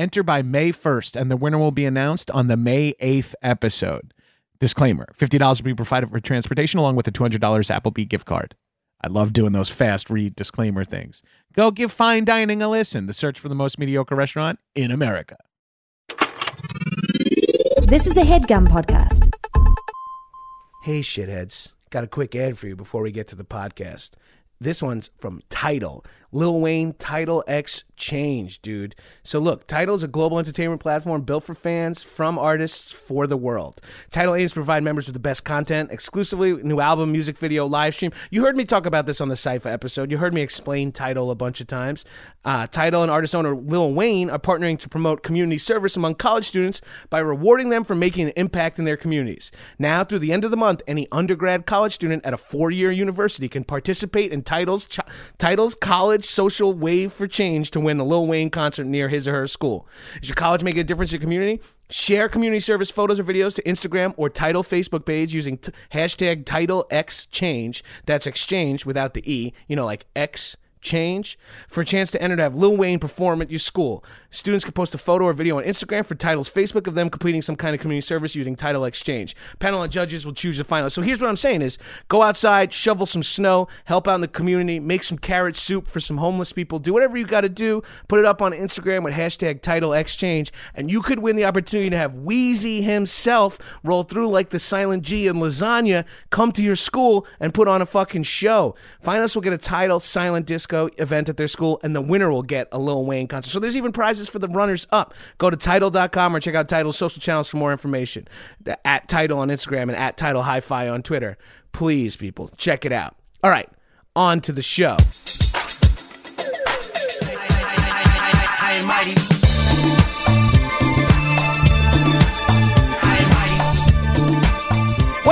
Enter by May 1st, and the winner will be announced on the May 8th episode. Disclaimer $50 will be provided for transportation along with a $200 Applebee gift card. I love doing those fast read disclaimer things. Go give fine dining a listen. The search for the most mediocre restaurant in America. This is a headgum podcast. Hey, shitheads. Got a quick ad for you before we get to the podcast. This one's from Tidal. Lil Wayne Tidal X Change, dude. So look, Tidal is a global entertainment platform built for fans, from artists, for the world. Tidal aims to provide members with the best content, exclusively new album, music video, live stream. You heard me talk about this on the Cipha episode. You heard me explain Tidal a bunch of times. Uh, Tidal and artist owner Lil Wayne are partnering to promote community service among college students by rewarding them for making an impact in their communities. Now, through the end of the month, any undergrad college student at a four-year university can participate in Tidal's ch- Tidal's college social wave for change to win a Lil Wayne concert near his or her school. Is your college making a difference in your community? Share community service photos or videos to Instagram or Tidal Facebook page using t- hashtag Tidal X Change. That's exchange without the E, you know, like X change for a chance to enter to have Lil Wayne perform at your school. Students can post a photo or video on Instagram for Tidal's Facebook of them completing some kind of community service using Tidal Exchange. Panel of judges will choose the finalists. So here's what I'm saying is go outside, shovel some snow, help out in the community, make some carrot soup for some homeless people, do whatever you got to do, put it up on Instagram with hashtag Tidal Exchange, and you could win the opportunity to have Weezy himself roll through like the Silent G and Lasagna, come to your school and put on a fucking show. Finalists will get a Tidal Silent Event at their school, and the winner will get a Lil Wayne concert. So there's even prizes for the runners up. Go to tidal.com or check out Tidal's social channels for more information. At Tidal on Instagram and at Tidal Hi Fi on Twitter. Please, people, check it out. All right, on to the show.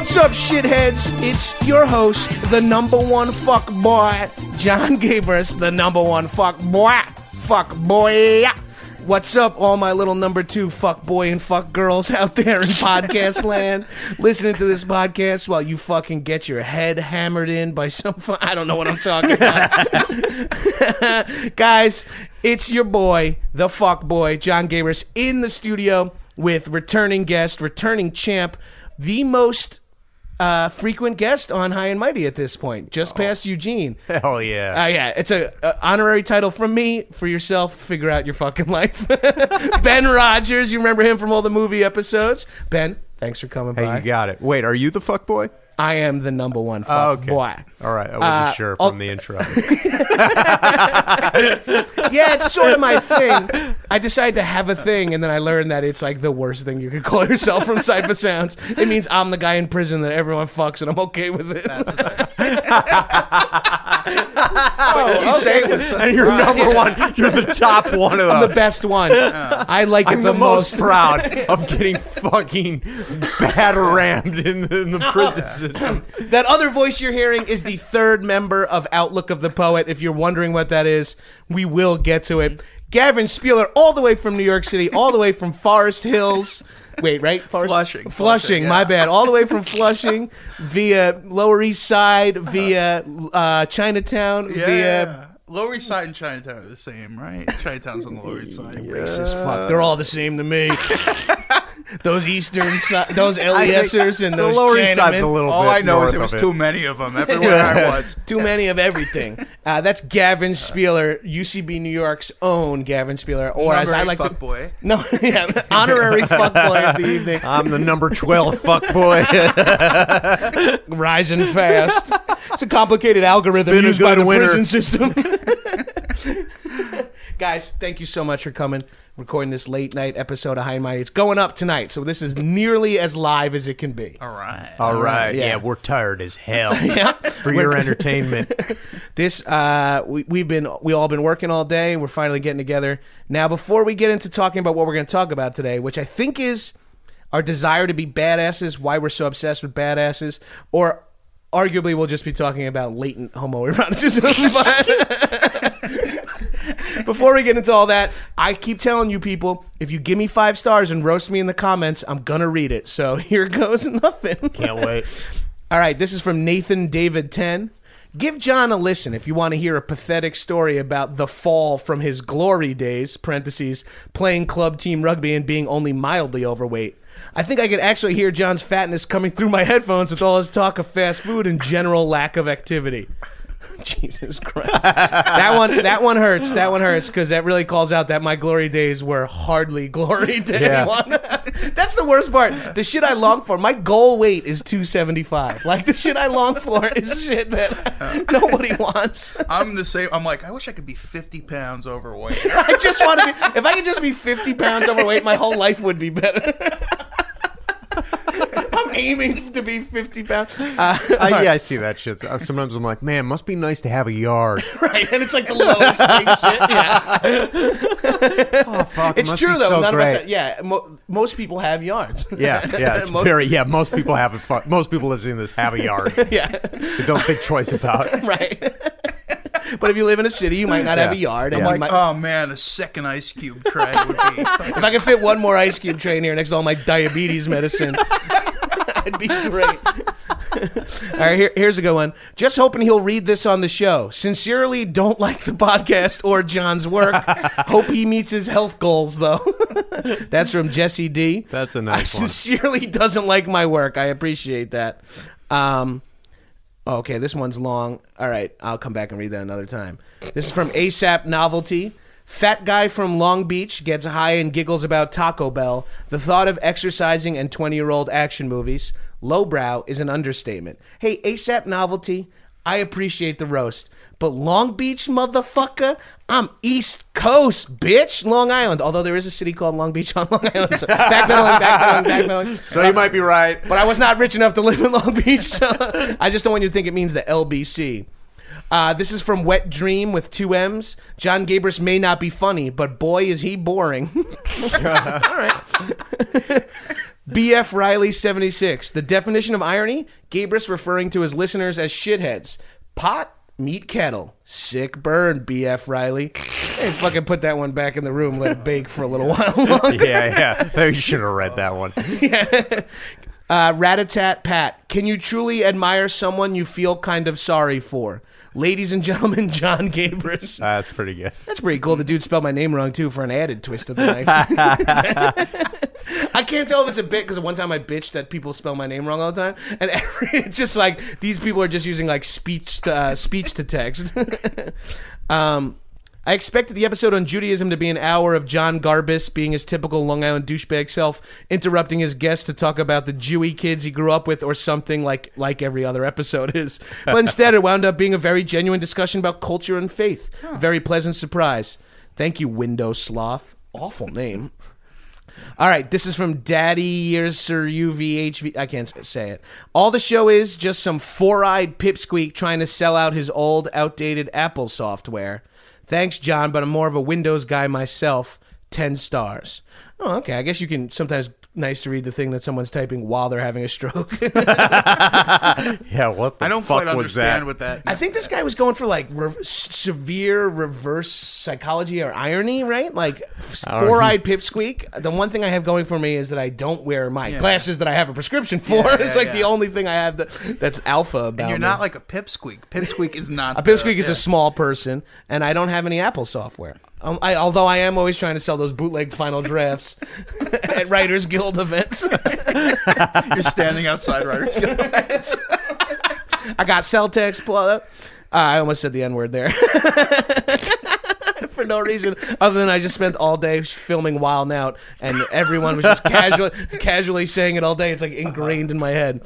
What's up, shitheads? It's your host, the number one fuck boy, John Gabrus, the number one fuck boy, fuck boy. What's up, all my little number two fuck boy and fuck girls out there in podcast land, listening to this podcast while you fucking get your head hammered in by some. Fu- I don't know what I'm talking about, guys. It's your boy, the fuck boy, John Gabrus, in the studio with returning guest, returning champ, the most uh, frequent guest on High and Mighty at this point, just past Eugene. Hell yeah. Uh, yeah, it's a, a honorary title from me for yourself. Figure out your fucking life. ben Rodgers, you remember him from all the movie episodes. Ben, thanks for coming hey, by. you got it. Wait, are you the fuck boy? I am the number one fuck Oh, okay. boy. All right, I wasn't Uh, sure oh- from the intro. Yeah, it's sort of my thing. I decided to have a thing, and then I learned that it's like the worst thing you could call yourself from Cipha Sounds. It means I'm the guy in prison that everyone fucks, and I'm okay with it. You say it with and you're pride. number one. You're the top one of I'm those. the best one. I like I'm it the, the, most proud of getting fucking batterammed in the, in the prison system. That other voice you're hearing is the third member of Outlook of the Poet. If you're wondering what that is, we will get to it. Gavin Speiller, all the way from New York City, all the way from Forest Hills. Wait, right? Forest? Flushing. Flushing, Flushing, my bad. All the way from Flushing via Lower East Side, via uh, Chinatown, Yeah. via. Lower East Side and Chinatown are the same, right? Chinatown's on the Lower East Side. Racist fuck. They're all the same to me. those Eastern, si- those LESers and the those Lower East Side's a little All bit I know is north there was it. too many of them everywhere I was. Too many of everything. Uh, that's Gavin Speiller, UCB New York's own Gavin Speiller, or as I Honorary like to fuckboy. no, yeah, honorary fuckboy of the evening, I'm the number 12 fuck boy. rising fast. It's a complicated algorithm been a used by the winter. prison system. Guys, thank you so much for coming. Recording this late night episode of High and Mighty. It's going up tonight, so this is nearly as live as it can be. All right. All right. yeah. Yeah. we're tired as hell. Yeah. For your entertainment. This uh, we, we've been we all been working all day. We're finally getting together now. Before we get into talking about what we're going to talk about today, which I think is our desire to be badasses, why we're so obsessed with badasses, or arguably we'll just be talking about latent homoeroticism. But before we get into all that, I keep telling you people, if you give me five stars and roast me in the comments, I'm gonna read it. So here goes nothing. Can't wait. All right, this is from Nathan David 10. Give John a listen if you want to hear a pathetic story about the fall from his glory days, parentheses, playing club team rugby and being only mildly overweight. I think I could actually hear John's fatness coming through my headphones with all his talk of fast food and general lack of activity. Jesus Christ. that one that one hurts. That one hurts because that really calls out that my glory days were hardly glory to Yeah. anyone. That's the worst part. The shit I long for, my goal weight is 275. Like the shit I long for is shit that nobody wants. I'm the same. I'm like, I wish I could be 50 pounds overweight. I just want to be if I could just be 50 pounds overweight, my whole life would be better. I'm aiming to be 50 pounds. Uh, Uh, yeah, I see that shit. So- Sometimes I'm like, man, must be nice to have a yard. right, and it's like the lowest thing shit. Yeah. Oh, fuck. It's must true be though. so None great. of us. Yeah, mo- most people have yards. Yeah, yeah, it's Most- very yeah. Most people have a fu- most people listening to this have a yard. Yeah, They don't think twice about. it. right. but if you live in a city, you might not have a Yeah. yard. And Yeah. you like, might, oh man, a second ice cube tray would be. if I could fit one more ice cube tray in here next to all my diabetes medicine, it'd be great. all right, here, here's a good one. Just hoping he'll read this on the show. Sincerely, don't like the podcast or John's work. Hope he meets his health goals, though. That's from Jesse D. That's a nice one. sincerely doesn't like my work. I appreciate that. Um, Oh, okay, this one's long. All right, I'll come back and read that another time. This is from ASAP Novelty. Fat guy from Long Beach gets high and giggles about Taco Bell. The thought of exercising and 20 year old action movies. Lowbrow is an understatement. Hey, ASAP Novelty, I appreciate the roast. But Long Beach, motherfucker, I'm East Coast, bitch. Long Island. Although there is a city called Long Beach on Long Island. So backpedaling, backpedaling, backpedaling. So you might be right. But I was not rich enough to live in Long Beach, so I just don't want you to think it means the LBC. Uh, this is from Wet Dream with two M's. John Gabrus may not be funny, but boy is he boring. All right. BF Riley 76. The definition of irony Gabrus referring to his listeners as shitheads. Pot, meat kettle. Sick burn, BF Riley. Hey, fucking put that one back in the room, let it bake for a little while longer. Yeah, yeah. You should have read that one. Uh, Ratatat Pat, can you truly admire someone you feel kind of sorry for? Ladies and gentlemen, John Gabrus. That's pretty good. That's pretty cool. The dude spelled my name wrong too for an added twist of the knife. I can't tell if it's a bit because one time I bitched that people spell my name wrong all the time, and every, it's just like these people are just using like speech to, uh, speech to text. um, I expected the episode on Judaism to be an hour of John Gabrus being his typical Long Island douchebag self, interrupting his guests to talk about the Jewy kids he grew up with or something like like every other episode is. But instead, it wound up being a very genuine discussion about culture and faith. Very pleasant surprise. Thank you, Window Sloth. Awful name. All right, this is from Daddy Years Sir UVHV. I can't say it. All the show is just some four-eyed pipsqueak trying to sell out his old, outdated Apple software. Thanks, John, but I'm more of a Windows guy myself. Ten stars. Oh, okay. I guess you can sometimes nice to read the thing that someone's typing while they're having a stroke. Yeah, what the I don't fuck quite was understand that? what that. I think this guy was going for like re- severe reverse psychology or irony, right? Like don't four-eyed pipsqueak. The one thing I have going for me is that I don't wear my Yeah. glasses that I have a prescription for. Yeah, it's yeah, like the yeah. only thing I have that that's alpha about. and you're me. not like a pipsqueak. Pipsqueak is not a pipsqueak the- is yeah. a small person, and I don't have any Apple software. Um, I, although I am always trying to sell those bootleg final drafts at Writers Guild events. You're standing outside Writers Guild. I got. Blah, uh, I almost said the N word there. For no reason other than I just spent all day filming Wild Out, and everyone was just casually casually saying it all day. It's like ingrained in my head.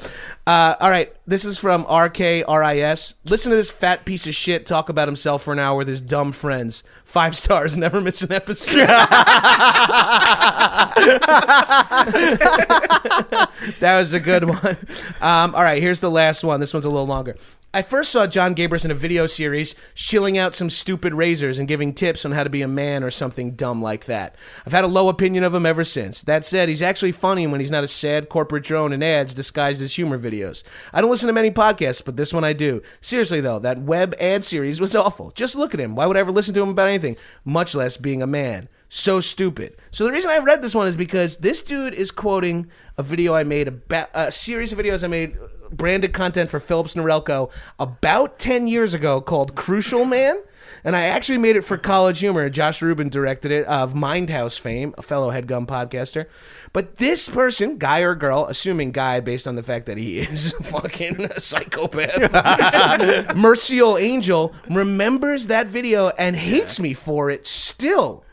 Uh, all right, this is from RKRIS. Listen to this fat piece of shit talk about himself for an hour with his dumb friends. Five stars, never miss an episode. that was a good one. Um, all right, here's the last one. This one's a little longer. I first saw John Gabrus in a video series shilling out some stupid razors and giving tips on how to be a man or something dumb like that. I've had a low opinion of him ever since. That said, he's actually funny when he's not a sad corporate drone in ads disguised as humor videos. I don't listen to many podcasts, but this one I do. Seriously though, that web ad series was awful. Just look at him. Why would I ever listen to him about anything, much less being a man? so stupid. So the reason I read this one is because this dude is quoting a video I made, about, a series of videos I made, branded content for Philips Norelco about 10 years ago called Crucial Man. And I actually made it for College Humor. Josh Rubin directed it, of Mindhouse fame, a fellow headgum podcaster. But this person, guy or girl, assuming guy based on the fact that he is fucking a psychopath, Mercial Angel, remembers that video and hates me for it still.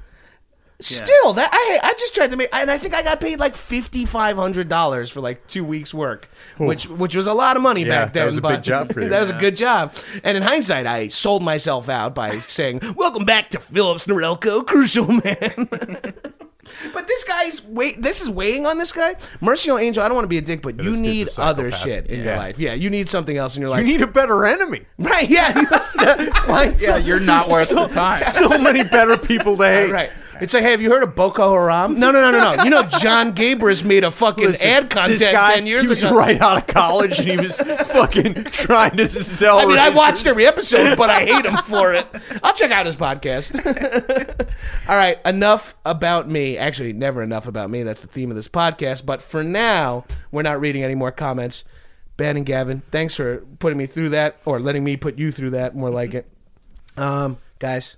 Still, that I I just tried to make, and I think I got paid like fifty five hundred dollars for like two weeks work, which which was a lot of money Yeah, back that then. was a but big job for you. that was a good job. And in hindsight, I sold myself out by saying, "Welcome back to Philips Norelco, Crucial Man." but this guy's wait. This is weighing on this guy. Mercial Angel. I don't want to be a dick, but you need other shit in your life. Yeah, you need something else in your life. You need a better enemy. right? Yeah. Find Yeah, some- you're not worth so, the time. So many better people to hate. Right. It's like, hey, have you heard of Boko Haram? No, no, no, no, no. You know, John Gabrus made a fucking Listen, ad content this guy, ten years he was ago. right out of college and he was fucking trying to sell. I mean, I watched every episode, but I hate him for it. I'll check out his podcast. All right, enough about me. Actually, never enough about me. That's the theme of this podcast. But for now, we're not reading any more comments. Ben and Gavin, thanks for putting me through that, or letting me put you through that. More like it. Um, guys,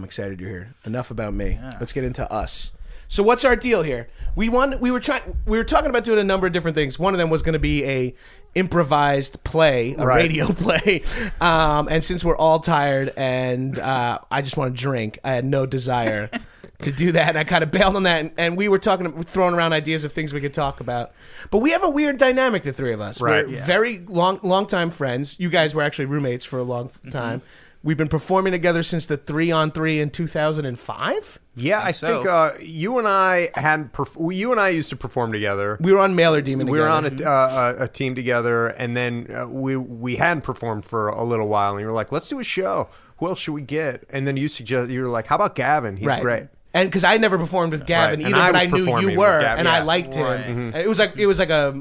I'm excited you're here. Enough about me. Let's get into us. So what's our deal here? We won. We were trying. We were talking about doing a number of different things. One of them was going to be a improvised play, a Right. radio play. Um, and since we're all tired and uh, I just want to drink, I had no desire to do that. And I kind of bailed on that. And, and we were talking, throwing around ideas of things we could talk about. But we have a weird dynamic, the three of us. Right. We're Yeah. very long, long time friends. You guys were actually roommates for a long time. We've been performing together since the three on three in 2005. Yeah, I so. think uh, you and I hadn't. Perf- you and I used to perform together. We were on Mailer Demon. we were on a, uh, a, a team together, and then uh, we we hadn't performed for a little while, and you were like, "Let's do a show. Who else should we get?" And then you suggest you were like, "How about Gavin? He's right. great." And because I never performed with Gavin Right. Either, I but I was knew you were, Gavin, and I liked him. Right. And it was like it was like a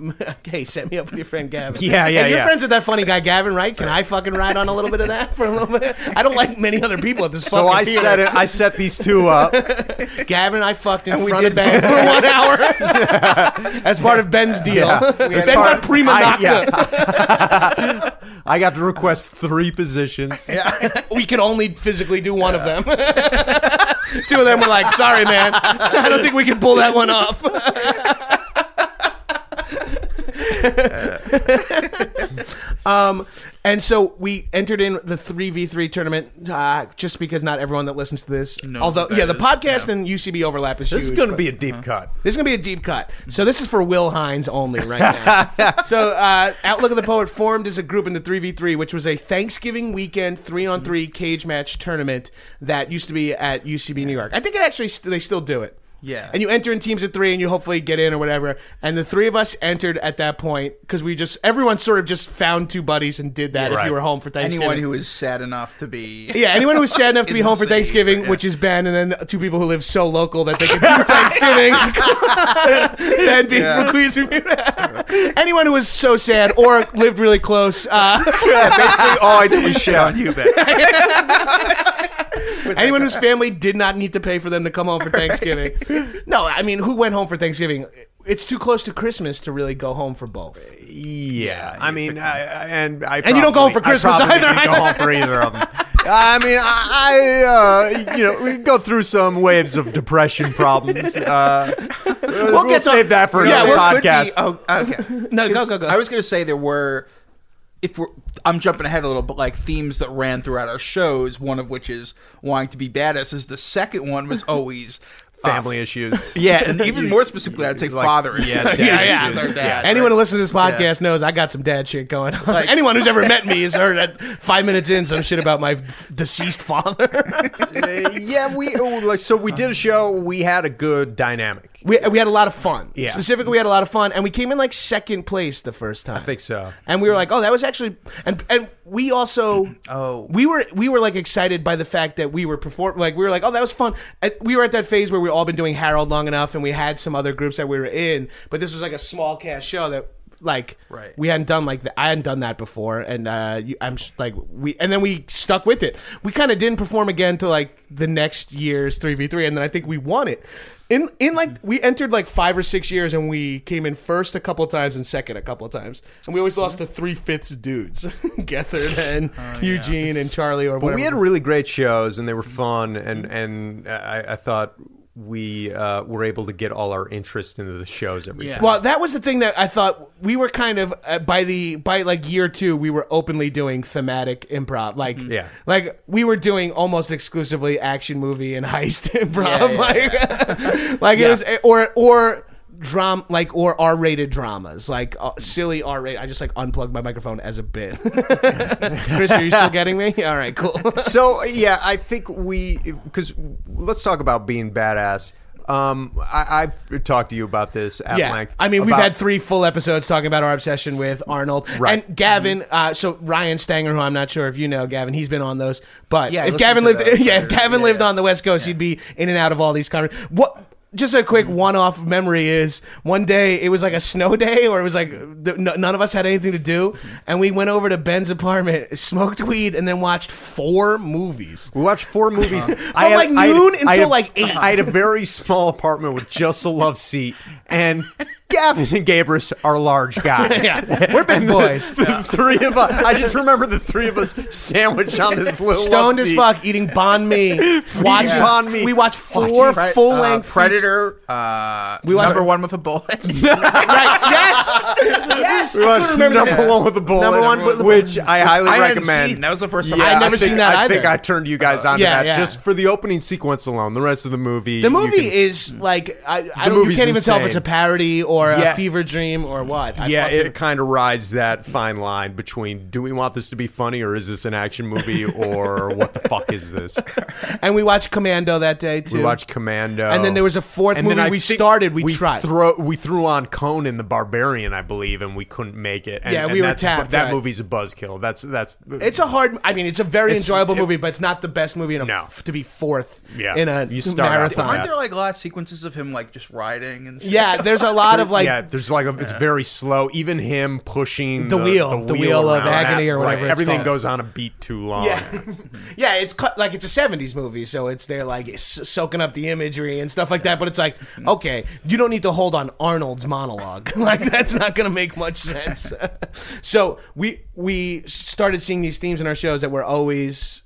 hey, set me up with your friend Gavin. Yeah, yeah, And you're yeah. friends with that funny guy Gavin, right? Can I fucking ride on a little bit of that for a little bit? I don't like many other people at this. So I theater. set it. I set these two up. Gavin I fucked in we front of Ben for one hour as part of Ben's deal. Ben As got prima I- nocta. yeah. I got to request three positions. Yeah. we could only physically do one of them. Two of them were like, "Sorry, man, I don't think we can pull that one off." um, and so we entered in the three v three tournament uh, just because not everyone that listens to this, Knows although what that yeah, the is, podcast yeah. and UCB overlap is This huge. is going to but- be a deep cut. this is gonna be a deep cut. So this is for Will Hines only right now. so uh, Outlook of the Poet formed as a group in the three v three, which was a Thanksgiving weekend three on three cage match tournament that used to be at UCB New York. I think it actually st- they still do it. Yeah. And you enter in teams of three, and you hopefully get in or whatever. And the three of us entered at that point because we just everyone sort of just found two buddies and did that if right. you were home for Thanksgiving. Anyone who is sad enough to be. Yeah, anyone who was sad enough to be home for city, Thanksgiving, yeah. which is Ben, and then the two people who live so local that they can do Thanksgiving. ben being Yeah. from Queens. Anyone who was so sad or lived really close. Uh, Yeah, basically all I did was Shit on you, Ben. Anyone whose family did not need to pay for them to come home for Thanksgiving. No, I mean, who went home for Thanksgiving? It's too close to Christmas to really go home for both. Yeah, I mean, I, I- and I And you don't go home for probably- I Christmas probably either. didn't go home for either of them. I mean, I, I uh, you know, we go through some waves of depression problems. Uh, we'll get to- save that for Yeah, another well, could be- podcast. oh, okay. No, go, go, go. I was going to say there were, if we're, I'm jumping ahead a little, but like themes that ran throughout our shows. One of which is wanting to be badasses. The second one was always Family uh, issues. Yeah, and even more specifically, I'd say Like, father. yeah, dad Yeah, yeah. Dad, Anyone right? who listens to this podcast knows I got some dad shit going on. Like- Anyone who's ever met me has heard at five minutes in some shit about my deceased father. Uh, yeah, we oh, like so we did a show. We had a good dynamic. we, we had a lot of fun. Yeah. Specifically, we had a lot of fun, and we came in like second place the first time. I think so. And we were like, oh, that was actually, and and we also, Oh. we were we were like excited by the fact that we were perform, like we were like, oh, that was fun. We were at that phase where we all been doing Harold long enough, and we had some other groups that we were in, but this was like a small cast show that. Like Right. we hadn't done like that. I hadn't done that before, and uh, you, I'm like we, and then we stuck with it. We kind of didn't perform again till like the next year's three v three, and then I think we won it. In in like we entered like five or six years, and we came in first a couple of times and second a couple of times, and we always lost to three fifths dudes, Gethard and oh, Eugene and Charlie or But whatever. we had really great shows, and they were fun. And and I, I thought we uh, were able to get all our interest into the shows every Yeah. time. Well, that was the thing that I thought we were kind of uh, by the by like year two we were openly doing thematic improv like Yeah. like we were doing almost exclusively action movie and heist improv Yeah, yeah, like like it was or or drum like or R-rated dramas like uh, silly R-rated I just like unplugged my microphone as a bit Chris are you still getting me all right cool so yeah, I think we because let's talk about being badass. Um, I, I've talked to you about this at yeah, length. I mean, we've had three full episodes talking about our obsession with Arnold Right. and Gavin. Uh, so Ryan Stanger, who I'm not sure if you know, Gavin, he's been on those. But Yeah, if Gavin lived, yeah, if Gavin Yeah, lived on the West Coast, he'd be in and out of all these conversations. What? Just a quick mm. one-off memory is one day it was like a snow day, or it was like th- n- none of us had anything to do, mm-hmm. and we went over to Ben's apartment, smoked weed, and then watched four movies. We watched four movies From, like, noon until, like, eight. I had a very small apartment with just a love seat, and Gavin and Gabrus are large guys. Yeah, we're big boys. The three of us. I just remember the three of us sandwiched on this little Stoned as seat. fuck, eating banh mi, watching. banh mi. We watched four Pre- full uh, length Predator. Uh, We watched- number one with a bullet. right? Yes, yes. We watched number that. one with the bullet, Number one with the- which I highly I recommend. seen. That was the first time Yeah, I I'd never think, seen that I either. think I turned you guys onto yeah, that yeah. just for the opening sequence alone. The rest of the movie, The movie can- is like I, I don't, you can't even tell if it's a parody or Yeah. a fever dream or what. I yeah, fucking- it kind of rides that fine line between do we want this to be funny or is this an action movie or what the fuck is this? and we watched Commando that day too. We watched Commando, And then there was a fourth And movie I we started, we tried. Throw, we threw on Conan the Barbarian, I believe, and we couldn't make it. And, Yeah, and we were that's- tapped, That right. movie's a buzzkill. That's that's. It's a hard. I mean, it's a very It's- enjoyable it- movie, but it's not the best movie in a, No. to be fourth Yeah. in a You start out marathon. with Aren't there like a lot of sequences of him like just riding and shit? Yeah, there's a lot of like yeah, there's like a, it's very slow. Even him pushing The wheel, the wheel of around, agony or right, whatever it's everything called. goes on a beat too long. Yeah, yeah. It's cut like it's a '70s movie, so it's they're like s- soaking up the imagery and stuff like that. But it's like, okay, you don't need to hold on Arnold's monologue. like that's not going to make much sense. so we we started seeing these themes in our shows that were always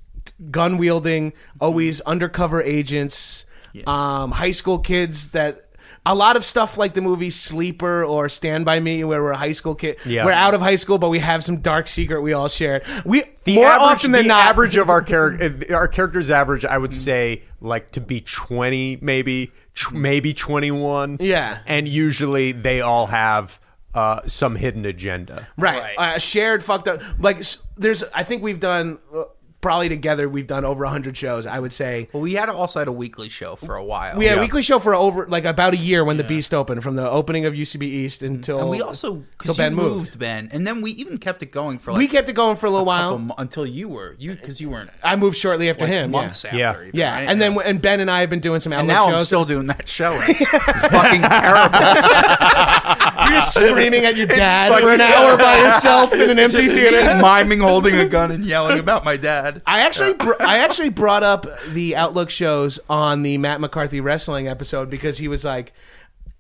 gun wielding, always undercover agents, um, high school kids that. A lot of stuff like the movie Sleeper or Stand by Me, where we're a high school kid. Yeah. We're out of high school, but we have some dark secret we all share. We The more average, often than the not, average of our character, our characters' average, I would say, like to be twenty, maybe, tw- maybe twenty-one. Yeah. and usually they all have uh, some hidden agenda. right? Uh, shared fucked up. Like there's, I think we've done uh, probably together. We've done over hundred shows. I would say Well, we had also had a weekly show for a while. we had Yeah. a weekly show for over like about a year when the Beast opened, from the opening of UCB East until and we also till because Ben you moved. moved Ben, and then we even kept it going for like we kept it going for a little a couple while. mo- until you were you because you weren't I moved shortly after like him. months yeah. after. Yeah. even, Yeah, right? and then and Ben and I have been doing some and now shows. I'm still doing that show. And it's fucking terrible. You're just screaming at your dad fucking- for an hour by yourself in an empty theater. miming holding a gun and yelling about my dad. I actually, uh, br- I actually brought up the Outlook shows on the Matt McCarthy wrestling episode because he was like,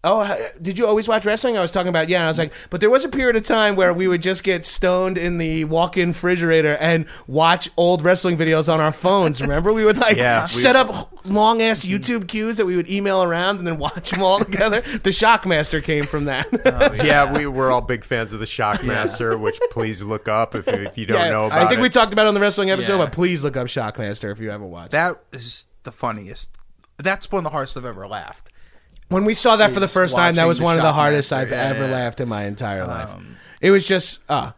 Oh, did you always watch wrestling? I was talking about yeah, and I was like, but there was a period of time where we would just get stoned in the walk-in refrigerator and watch old wrestling videos on our phones. Remember, we would like Yeah, we- set up long ass YouTube queues that we would email around and then watch them all together. The Shockmaster came from that. Oh, yeah, we were all big fans of the Shockmaster, which please look up if, if you don't Yeah, know about I think it. we talked about it on the wrestling episode, Yeah. but please look up Shockmaster if you haven't watched. That is the funniest. That's one of the hardest I've ever laughed. When we saw that for the first time, that was one of the hardest I've ever laughed in my entire life. It was just, uh,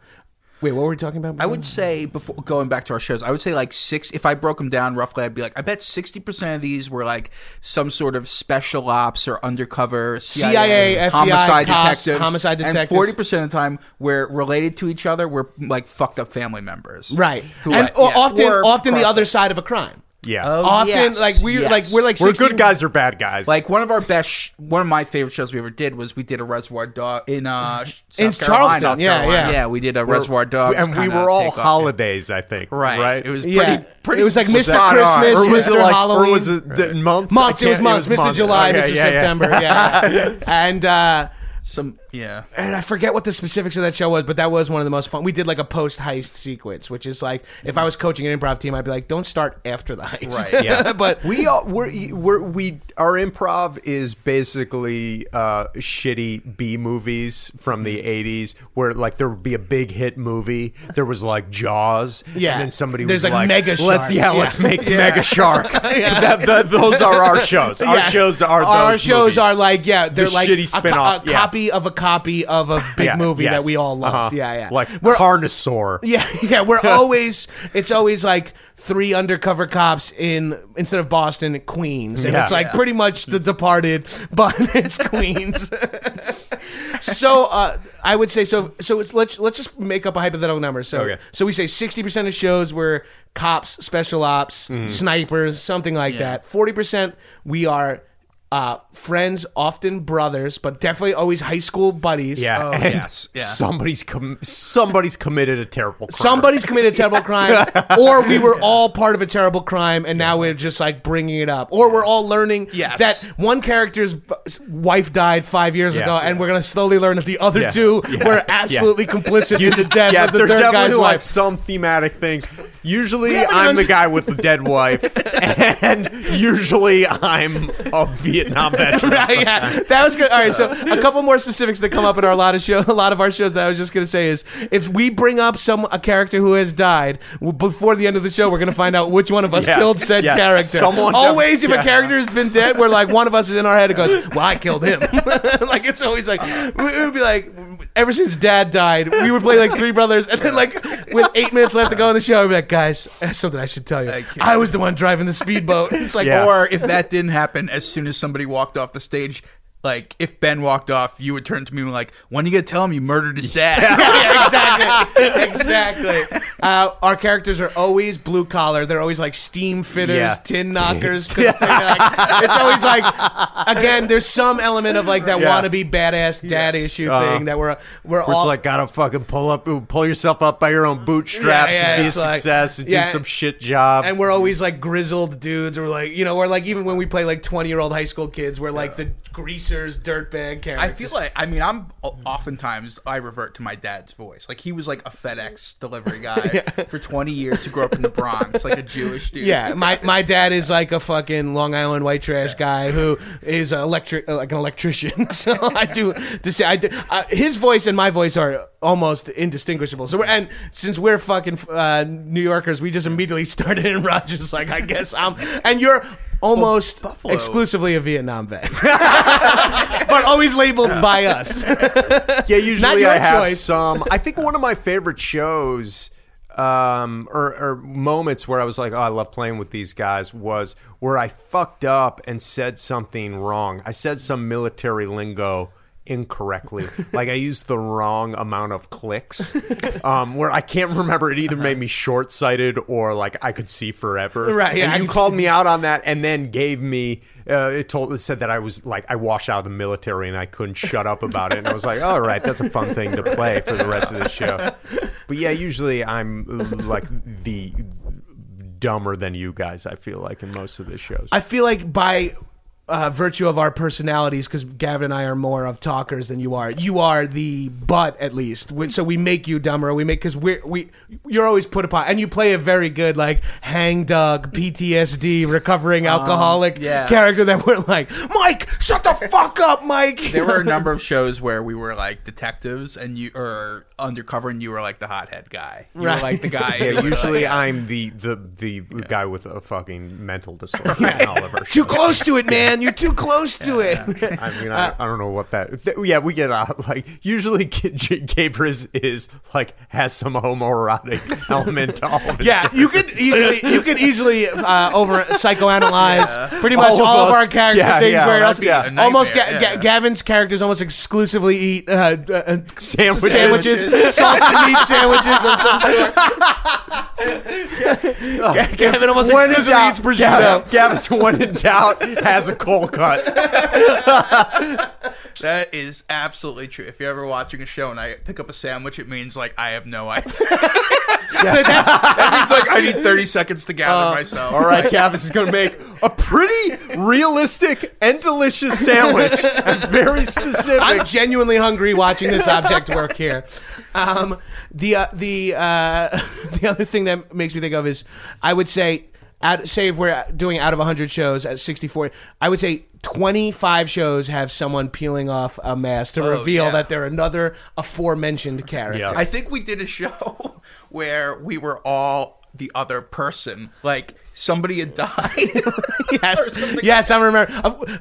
wait, what were we talking about? I would say before going back to our shows, I would say like six. If I broke them down roughly, I'd be like, I bet sixty percent of these were like some sort of special ops or undercover CIA, FBI, homicide cops, detectives, homicide and detectives. forty percent of the time were related to each other. Were like fucked up family members, right, and I- yeah, often, often the other side of a crime. Yeah. Oh, often, yes, like we, yes. like we're like we're 60 good guys or bad guys. Like one of our best, sh- one of my favorite shows we ever did was we did a Reservoir Dog in uh South In Carolina. Charleston, yeah, Carolina. yeah. yeah. We did a We're- Reservoir Dog, and we were all takeoff. holidays, I think. Right, right. It was pretty, Yeah. pretty. It was like Mr. Christmas, or was Mr. it like, Halloween. or was it the months? months. It was can't- months. Mr. months. July, Okay, Mr. yeah, yeah. September, yeah, yeah. and uh, Some, yeah. and I forget what the specifics of that show was, but that was one of the most fun. We did like a post heist sequence, which is like if I was coaching an improv team, I'd be like, "Don't start after the heist." Right, yeah. but we all, we're, we're we our improv is basically uh shitty b movies from the 80s where like there would be a big hit movie there was like jaws Yeah. and then somebody There's was like like Mega let's Shark." yeah, Yeah. let's make mega shark that, that- those are our shows our Yeah. shows are our those shows movies. are like yeah they're like shitty a co- spin-off, a, yeah. copy of a copy of a big Yeah, movie yes. that we all loved. Uh-huh. Yeah, yeah. like we're carnosaur yeah, yeah. We're always it's always like three undercover cops in instead of Boston, Queens, and Yeah. it's like Yeah. pretty much The Departed, but it's Queens. so uh, I would say so. So it's let's let's just make up a hypothetical number. So Okay. so we say sixty percent of shows were cops, special ops, Mm-hmm. snipers, something like that. Forty percent we are. Uh, friends, often brothers, but definitely always high school buddies. yeah Oh, and yes, yeah. somebody's com- somebody's committed a terrible crime Somebody's committed a terrible crime, or we were all part of a terrible crime, and now we're just like bringing it up, or we're all learning Yes. that one character's b- wife died five years Yeah. ago, and we're gonna slowly learn that the other Yeah. two Yeah. were absolutely complicit in the death Yeah, of the there's third definitely guy's like wife. some thematic things. Usually, haven't I'm even- the guy with the dead wife, and usually I'm a Vietnam veteran. Right, yeah, that was good. All right, so a couple more specifics that come up in our lot of show, a lot of our shows that I was just gonna say is if we bring up some a character who has died w- before the end of the show, we're gonna find out which one of us Yeah, killed said yeah. character. Someone always, if def- a character has been dead, we're like one of us is in our head and goes, "Well, I killed him." like it's always like we would be like, ever since Dad died, we would play like Three Brothers, and then like with eight minutes left to go in the show, we'd be like, "Guys, I have something I should tell you. I I was the one driving the speedboat." It's like, Yeah. Or if that didn't happen, as soon as somebody walked off the stage, like if Ben walked off, you would turn to me and be like, "When are you gonna tell him you murdered his dad?" yeah, exactly, exactly. Uh, our characters are always blue collar. They're always like steam fitters, Yeah. tin knockers. 'cause they're like- it's always like, again, there's some element of like that Yeah. wannabe badass dad issue Uh-huh. thing that we're we're Where it's all like gotta fucking pull up, pull yourself up by your own bootstraps Yeah, yeah, and be a it's like- success and yeah. do some shit job. and we're always like grizzled dudes. We're like, you know, we're like even when we play like 20 year old high school kids, we're like the greasers, dirtbag characters. I feel like I mean I'm oftentimes I revert to my dad's voice. Like he was like a FedEx delivery guy for 20 years who grew up in the Bronx, like a Jewish dude. Yeah, my, my dad is like a fucking Long Island white trash guy who is an electric uh, like an electrician. so I do to say I do, uh, his voice and my voice are almost indistinguishable. So we're, and since we're fucking uh, New Yorkers, we just immediately started in Rogers. Like I guess I'm and you're almost Buffalo- exclusively a Vietnam vet, but always labeled by us. yeah, usually I have choice. some. I think one of my favorite shows um, or, or moments where I was like, oh, I love playing with these guys was where I fucked up and said something wrong. I said some military lingo incorrectly. like I used the wrong amount of clicks. Um, where I can't remember it either made me short sighted or like I could see forever. Right, yeah, And you called me out on that and then gave me uh, it told it said that I was like I washed out of the military and I couldn't shut up about it and I was like all right that's a fun thing to play for the rest of the show but yeah usually I'm like the dumber than you guys I feel like in most of the shows I feel like by uh, virtue of our personalities, because Gavin and I are more of talkers than you are. You are the butt, at least. We- So we make you dumber. We make because we we you're always put upon, and you play a very good like hang dog, PTSD, recovering alcoholic yeah. character. That we're like, Mike, shut the fuck up, Mike. There were a number of shows where we were like detectives and you or undercover and you were like the hothead guy. You Right. were like the guy. Yeah, usually like, I'm the the the guy with a fucking mental disorder. in all of too shows. close to it, man. You're too close to it. I mean, I, I don't know what that. Th- yeah, we get out like usually. G- G- Gabrus is like has some homoerotic element to all of his. Yeah, you could easily you could easily uh, over psychoanalyze pretty much All all, of of, our character Yeah, things yeah, where else, be almost Ga- yeah. Ga- Gavin's characters almost exclusively eat uh, uh, Sandwiches. sandwiches, salted meat sandwiches of some sort. Oh, Ga- Gavin almost When exclusively doubt, eats prosciutto. Gavin, Gavin's when in doubt has a cold cut. That is absolutely true. If you're ever watching a show and I pick up a sandwich, it means like I have no idea. that means like I need 30 seconds to gather um, myself. All right, Gavis is going to make a pretty realistic and delicious sandwich, and very specific. I'm genuinely hungry watching this object work here. Um, the uh, the uh, the other thing that makes me think of is I would say out, say if we're doing out of 100 shows at 64 I would say 25 shows have someone peeling off a mask to reveal yeah. that they're another aforementioned character. Yeah. I think we did a show where we were all the other person. Like somebody had died. yes, yes, I remember.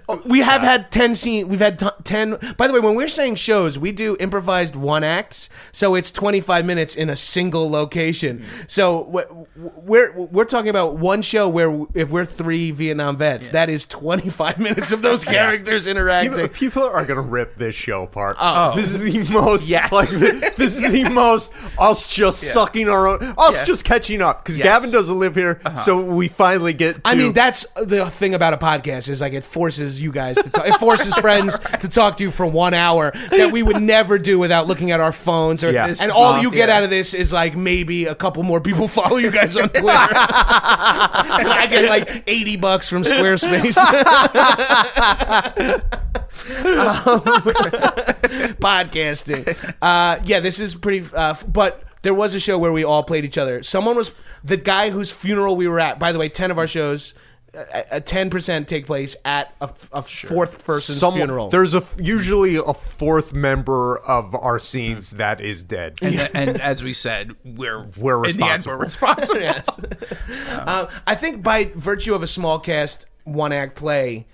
Uh, We have had ten scene. We've had t- ten. By the way, when we're saying shows, we do improvised one acts, so it's twenty five minutes in a single location. So w- w- we're we're talking about one show where if we're three Vietnam vets, that is twenty five minutes of those characters interacting. People, people are going to rip this show apart. Oh, This is the most. Yes. Like, this is the most us just sucking our own. Us Yeah. just catching up because Yes. Gavin doesn't live here, so we finally get. To, I mean, that's the thing about a podcast is like it forces you guys to talk. It forces friends to talk to you for one hour that we would never do without looking at our phones. Or, Yeah. And all you get out of this is like maybe a couple more people follow you guys on Twitter. and I get like eighty bucks from Squarespace. Um, podcasting. Uh, yeah, this is pretty. Uh, f- but there was a show where we all played each other. Someone was the guy whose funeral we were at. By the way, ten of our shows, a ten percent take place at a, a fourth person's someone, funeral. There's a usually a fourth member of our scenes that is dead. and, and as we said, we're We're in the end we're responsible. yes. Um, I think by virtue of a small cast, one act play,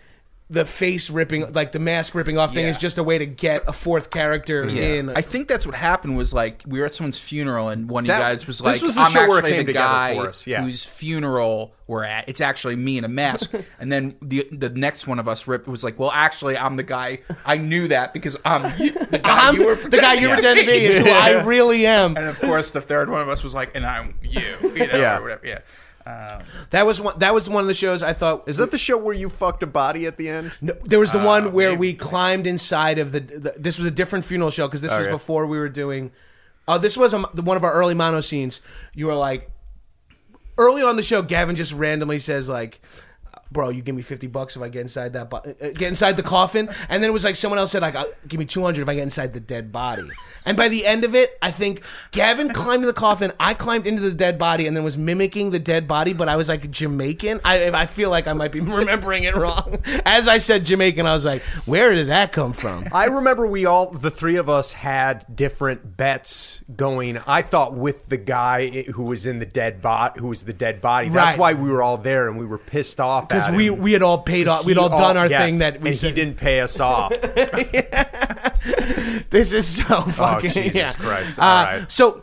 the face ripping, like the mask ripping off thing, Yeah. is just a way to get a fourth character in. I think that's what happened was like we were at someone's funeral and one of That- you guys was this like, was the I'm show where it actually came the together guy for us, yeah. whose funeral we're at. It's actually me in a mask. and then the the next one of us ripped was like, well, actually, I'm the guy. I knew that because I'm you, the guy I'm you were the guy you pretend to be is who I really am. And of course, the third one of us was like, and I'm you, you know, Yeah. or whatever. Yeah. Um, That was one. That was one of the shows I thought. Is that the show where you fucked a body at the end? No, there was the one where maybe. we climbed inside of the. the this was a different funeral show because this was before we were doing. Oh, this was a, one of our early mono scenes. You were like, early on the show, Gavin just randomly says like. Bro, you give me fifty bucks if I get inside that, bo- uh, get inside the coffin, and then it was like someone else said like, uh, "Give me two hundred if I get inside the dead body." And by the end of it, I think Gavin climbed the coffin, I climbed into the dead body, and then was mimicking the dead body, but I was like Jamaican. I I feel like I might be remembering it wrong. As I said Jamaican, I was like, "Where did that come from?" I remember we all, the three of us, had different bets going. I thought with the guy who was in the dead bot, who was the dead body. That's Right. why we were all there and we were pissed off Because we him. we had all paid off, we'd all done our yes, thing that we and said. he didn't pay us off. This is so fucking. Oh, Jesus yeah. Christ. Uh, All right. So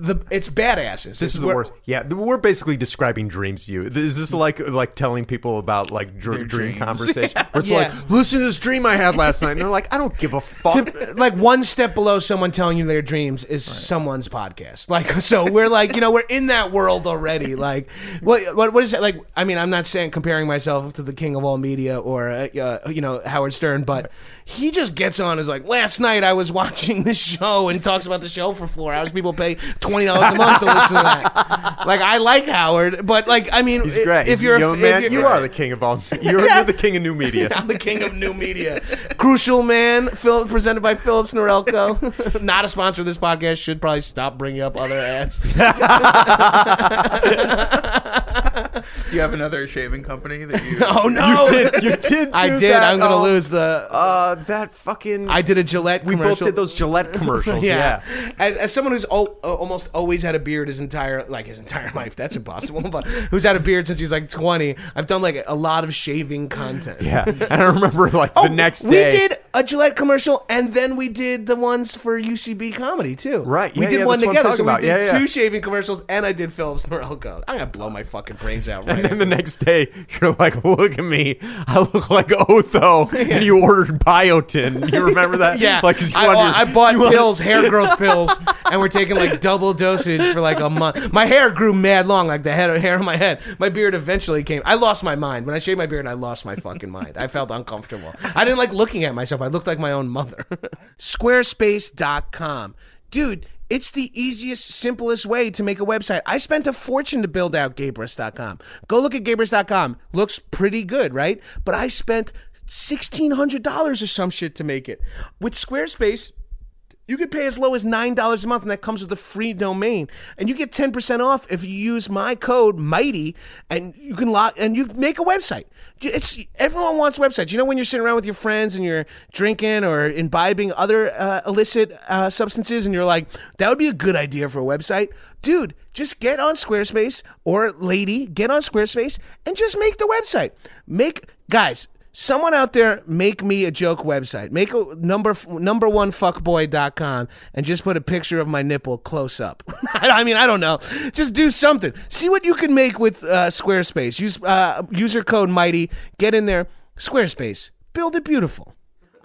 the it's badasses. This is the worst. Yeah, we're basically describing dreams to you. Is this like like telling people about like dr- dream dreams. conversation? Where it's Yeah. like, listen to this dream I had last night, and they're like, I don't give a fuck. to- like one step below someone telling you their dreams is someone's podcast. Like so, we're like you know we're in that world already. Like what what what is that like? I mean, I'm not saying comparing myself to the king of all media or uh, uh, you know Howard Stern, but he just gets on is like last night I was watching this show and talks about the show for four hours. People pay twenty dollars a month to listen to that. Like I like Howard, but like I mean, He's great. If He's you're a young man, you're- are the king of all. You're, you're the king of new media. I'm the king of new media. Crucial Man, Phil, presented by Philips Norelco. Not a sponsor of this podcast. Should probably stop bringing up other ads. Do you have another shaving company that you? Oh no! You did. You did. I did. that. I'm gonna Oh, lose the. Uh, that fucking. I did a Gillette. we both did those Gillette commercials. Yeah. yeah. As, as someone who's al- uh, almost always had a beard his entire like his entire life, that's impossible. But who's had a beard since he's like 20? I've done like a lot of shaving content. Yeah, and I remember like Oh, the next we did a Gillette commercial, and then we did the ones for UCB comedy too. Right, we yeah, did yeah, one that's what I'm together. So talking we about. did Yeah, yeah. two shaving commercials, and I did Philips Norelco. I'm gonna blow my fucking brains out right. And then the next day, you're like, "Look at me! I look like Otho." And you ordered biotin. You remember that? Yeah, Like 'cause you I, wanted- I bought you wanted- pills, hair growth pills, and we're taking like double dosage for like a month. My hair grew mad long, like the head hair on my head. My beard eventually came. I lost my mind when I shaved my beard. I lost my fucking mind. I felt uncomfortable. I didn't like looking at myself. I looked like my own mother. Squarespace.com, dude. It's the easiest, simplest way to make a website. I spent a fortune to build out Gabrus.com. Go look at Gabrus.com. Looks pretty good, right? But I spent $1,600 or some shit to make it. With Squarespace, you could pay as low as nine dollars a month, and that comes with a free domain. And you get ten percent off if you use my code Mighty, and you can log and you make a website. It's everyone wants websites. You know when you're sitting around with your friends and you're drinking or imbibing other uh, illicit uh, substances, and you're like, that would be a good idea for a website, dude. Just get on Squarespace or lady, get on Squarespace and just make the website. Make guys. Someone out there make me a joke website. Make a number number one fuckboy.com and just put a picture of my nipple close up. I mean, I don't know. Just do something. See what you can make with uh, Squarespace. Use uh, user code Mighty. Get in there. Squarespace. Build it beautiful.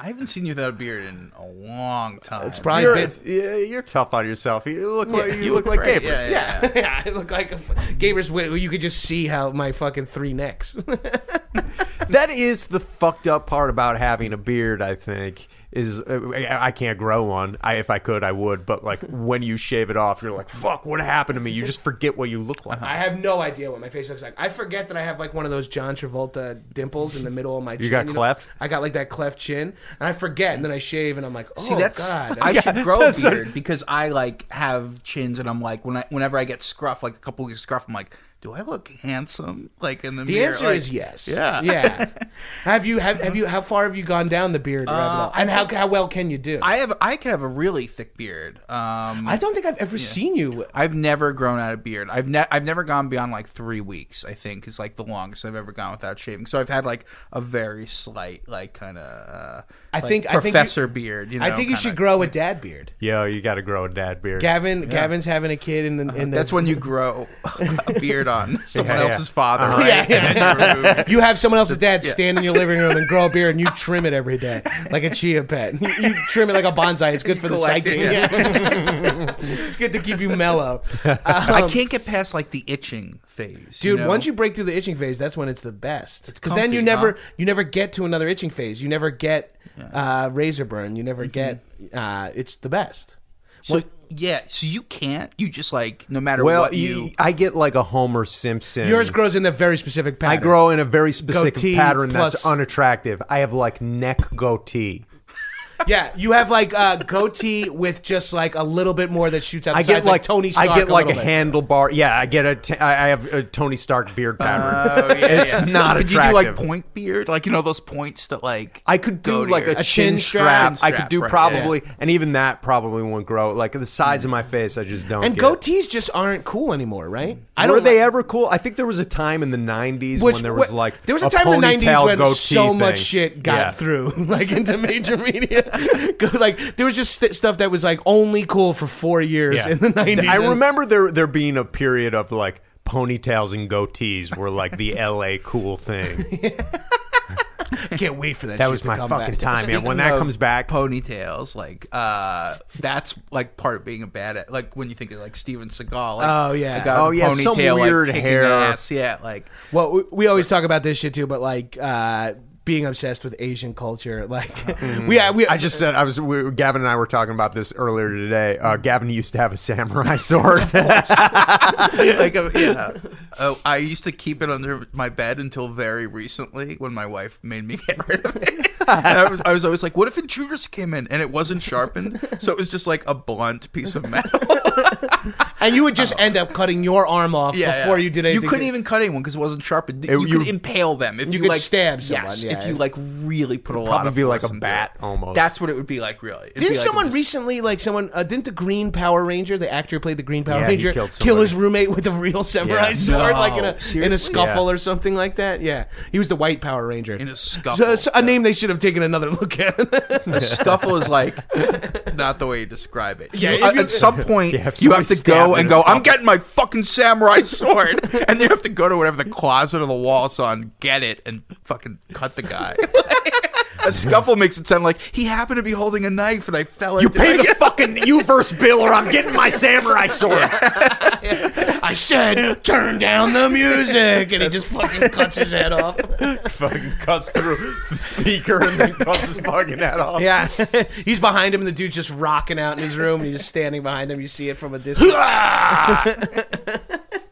I haven't seen you without a beard in a long time. It's probably You're, been. yeah, you're tough on yourself. You look like you, you look look like great. Gabrus. Yeah, Yeah, yeah, I look like a Gabrus. where You could just see how my fucking three necks. that is the fucked up part about having a beard. I think is uh, I I can't grow one. I, if I could, I would. But like when you shave it off, you're like, "Fuck, what happened to me?" You just forget what you look like. I have no idea what my face looks like. I forget that I have like one of those John Travolta dimples in the middle of my chin. got know? cleft? I got like that cleft chin, and I forget, and then I shave, and I'm like, oh See, that's god. I should grow a that's a- beard because I like have chins, and I'm like when I whenever I get scruff, like a couple weeks of scruff, I'm like, do I look handsome? Like in the the mirror? answer Like, is yes. Yeah. yeah. have you have, have you how far have you gone down the beard rabbit hole? and how how well can you do? I have I can have a really thick beard. Um, I don't think I've ever seen you. I've never grown out a beard. I've ne- I've never gone beyond like three weeks. I think is like the longest I've ever gone without shaving. So I've had like a very slight, like kind of. Uh, I like, think- I think you- professor beard. You know, I think you should grow a dad beard. Yo, you got to grow a dad beard. Gavin, Gavin's having a kid in the in the. That's when you grow a beard on someone Yeah, yeah. else's father. Uh-huh. Right? Yeah, yeah. You. You have someone else's dad stand in your living room and grow a beard, and you trim it every day like a chia pet. You, you trim it like a bonsai. It's good for the psyche. it's good to keep you mellow, I can't get past like the itching phase, dude. know? Once you break through the itching phase, that's when it's the best. Because then you never huh? you never get to another itching phase. You never get uh, razor burn. You Mm-hmm. never get. Uh, it's the best. So yeah, so you can't. You just like no matter Well, what you. I get like a Homer Simpson. Yours grows in a very specific pattern. I grow in a very specific Goatee pattern plus- that's unattractive. I have like neck goatee. Yeah, you have like a goatee with just like a little bit more that shoots out. The I sides, get like, Tony. Stark I get like a, little bit. handlebar. Yeah, I get a. T- I I have a Tony Stark beard oh, pattern. Oh, yeah, it's yeah. not Could attractive. you do like point beard, like you know those points that like I could do like your- a, chin, chin strap. strap. I could do Right, probably, and even that probably won't grow. Like the sides of my mm. face, I just don't. And get. goatees just aren't cool anymore, right? I Were don't they like- ever cool? I think there was a time in the '90s Which, when there was like there was a time in the '90s when goatee so much shit got through, like into major media. Go- like there was just st- stuff that was like only cool for four years Yeah. in the '90s. I remember there there being a period of like ponytails and goatees were like the LA cool thing. I can't wait for that. That shit was to my come fucking back. time, man. When Speaking that of comes back, ponytails, like uh, that's like part of being a bad. Like when you think of like Steven Seagal. Like, Oh, yeah. the guy Oh, with yeah, ponytail, some like, weird kicking hair. ass. Yeah, like Well, we, we always talk about this shit too, but like uh, being obsessed with Asian culture. Like we, we, I just said I was. We, Gavin and I were talking about this earlier today. Uh, Gavin used to have a samurai sword. like uh, yeah. Uh, I used to keep it under my bed until very recently when my wife made me get rid of it. and I was, I was always like, "What if intruders came in?" And it wasn't sharpened, so it was just like a blunt piece of metal. and you would just end up cutting your arm off Yeah, before yeah. you did anything. You couldn't even cut anyone because it wasn't sharpened. It- you, you- could impale them if You you, could like stab someone, Yes, yeah. If you like really put a lot probably of be like force a into bat, it. almost. That's what it would be like, really. It'd Didn't like someone just- recently, like someone, uh, didn't the Green Power Ranger, the actor who played the Green Power Yeah, he Ranger, killed kill his roommate with a real samurai Yeah. sword, No. like in a in a Seriously? scuffle or something like that? Yeah, he was the White Power Ranger in a So, scuffle? so a name they should have taken another look at. A scuffle is like not the way you describe it. Yeah, You- if at, you- at some point Yeah, if you have somebody to go stabbed and a go. I'm getting my fucking samurai sword, and then you have to go to whatever the closet or the wall is on, get it, and fucking cut the guy. a scuffle makes it sound like he happened to be holding a knife, and I fell. you into pay the fucking U-verse bill, or I'm getting my samurai sword. I said, turn down the music, and he just fucking cuts his head off. fucking cuts through the speaker and then cuts his fucking head off. Yeah, he's behind him, and the dude's just rocking out in his room, and he's just standing behind him. You see it from a distance.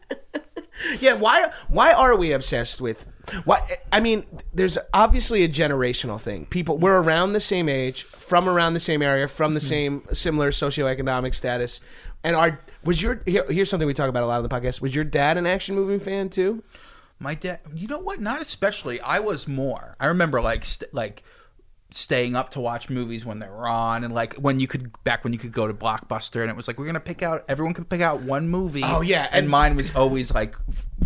yeah, why? Why are we obsessed with? Why? I mean, there's obviously a generational thing. People, we're around the same age, from around the same area, from the hmm. same similar socioeconomic status, and our was your here, here's something we talk about a lot on the podcast. Was your dad an action movie fan too? My dad, you know what? Not especially. I was more. I remember like st- like staying up to watch movies when they were on, and like when you could back when you could go to Blockbuster, and it was like we're gonna pick out. Everyone could pick out one movie. Oh, yeah, and, and- mine was always like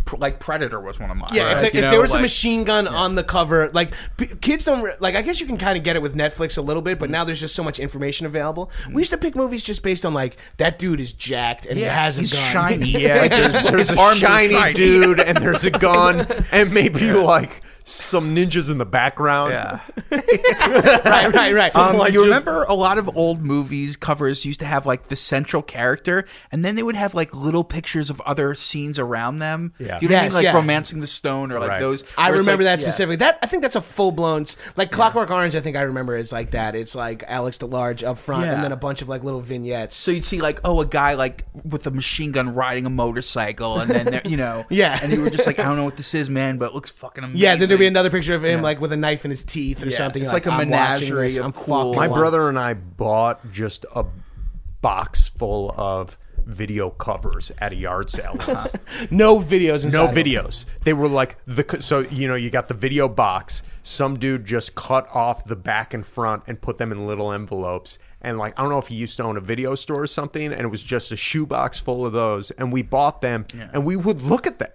pr- like Predator was one of mine. Yeah, right? if, You if know, there was a machine gun on the cover, like p- kids don't re- like. I guess you can kind of get it with Netflix a little bit, but now there's just so much information available. Mm. We used to pick movies just based on like that dude is jacked and he has a he's gun. shiny. Yeah, there's, there's a shiny shiny. dude, and there's a gun, and maybe like some ninjas in the background. Yeah. right, right, right. Um, like, you just- remember a lot of old movies covers used to have like the central character, and then they would have like little pictures of other scenes around them. Yeah. You know what I mean? Like yeah. Romancing the Stone or like Right. those. I remember like- that yeah. specifically. That I think that's a full blown like Clockwork Orange. I think I remember is like that. It's like Alex DeLarge up front, Yeah. and then a bunch of like little vignettes. So you'd see like, oh, a guy like with a machine gun riding a motorcycle, and then there, you know, Yeah. and you were just like, I don't know what this is, man, but it looks fucking amazing. yeah, then there'd be another picture of him Yeah. like with a knife in his teeth or Yeah. something. It's You're like a "I'm watching menagerie this. of I'm cool- fucking My watching." brother and I bought just a box full of video covers at a yard sale. once. No videos. Inside no of them. videos. They were like the so you know you got the video box. Some dude just cut off the back and front and put them in little envelopes. And like I don't know if he used to own a video store or something, and it was just a shoebox full of those. And we bought them, and we would look at them.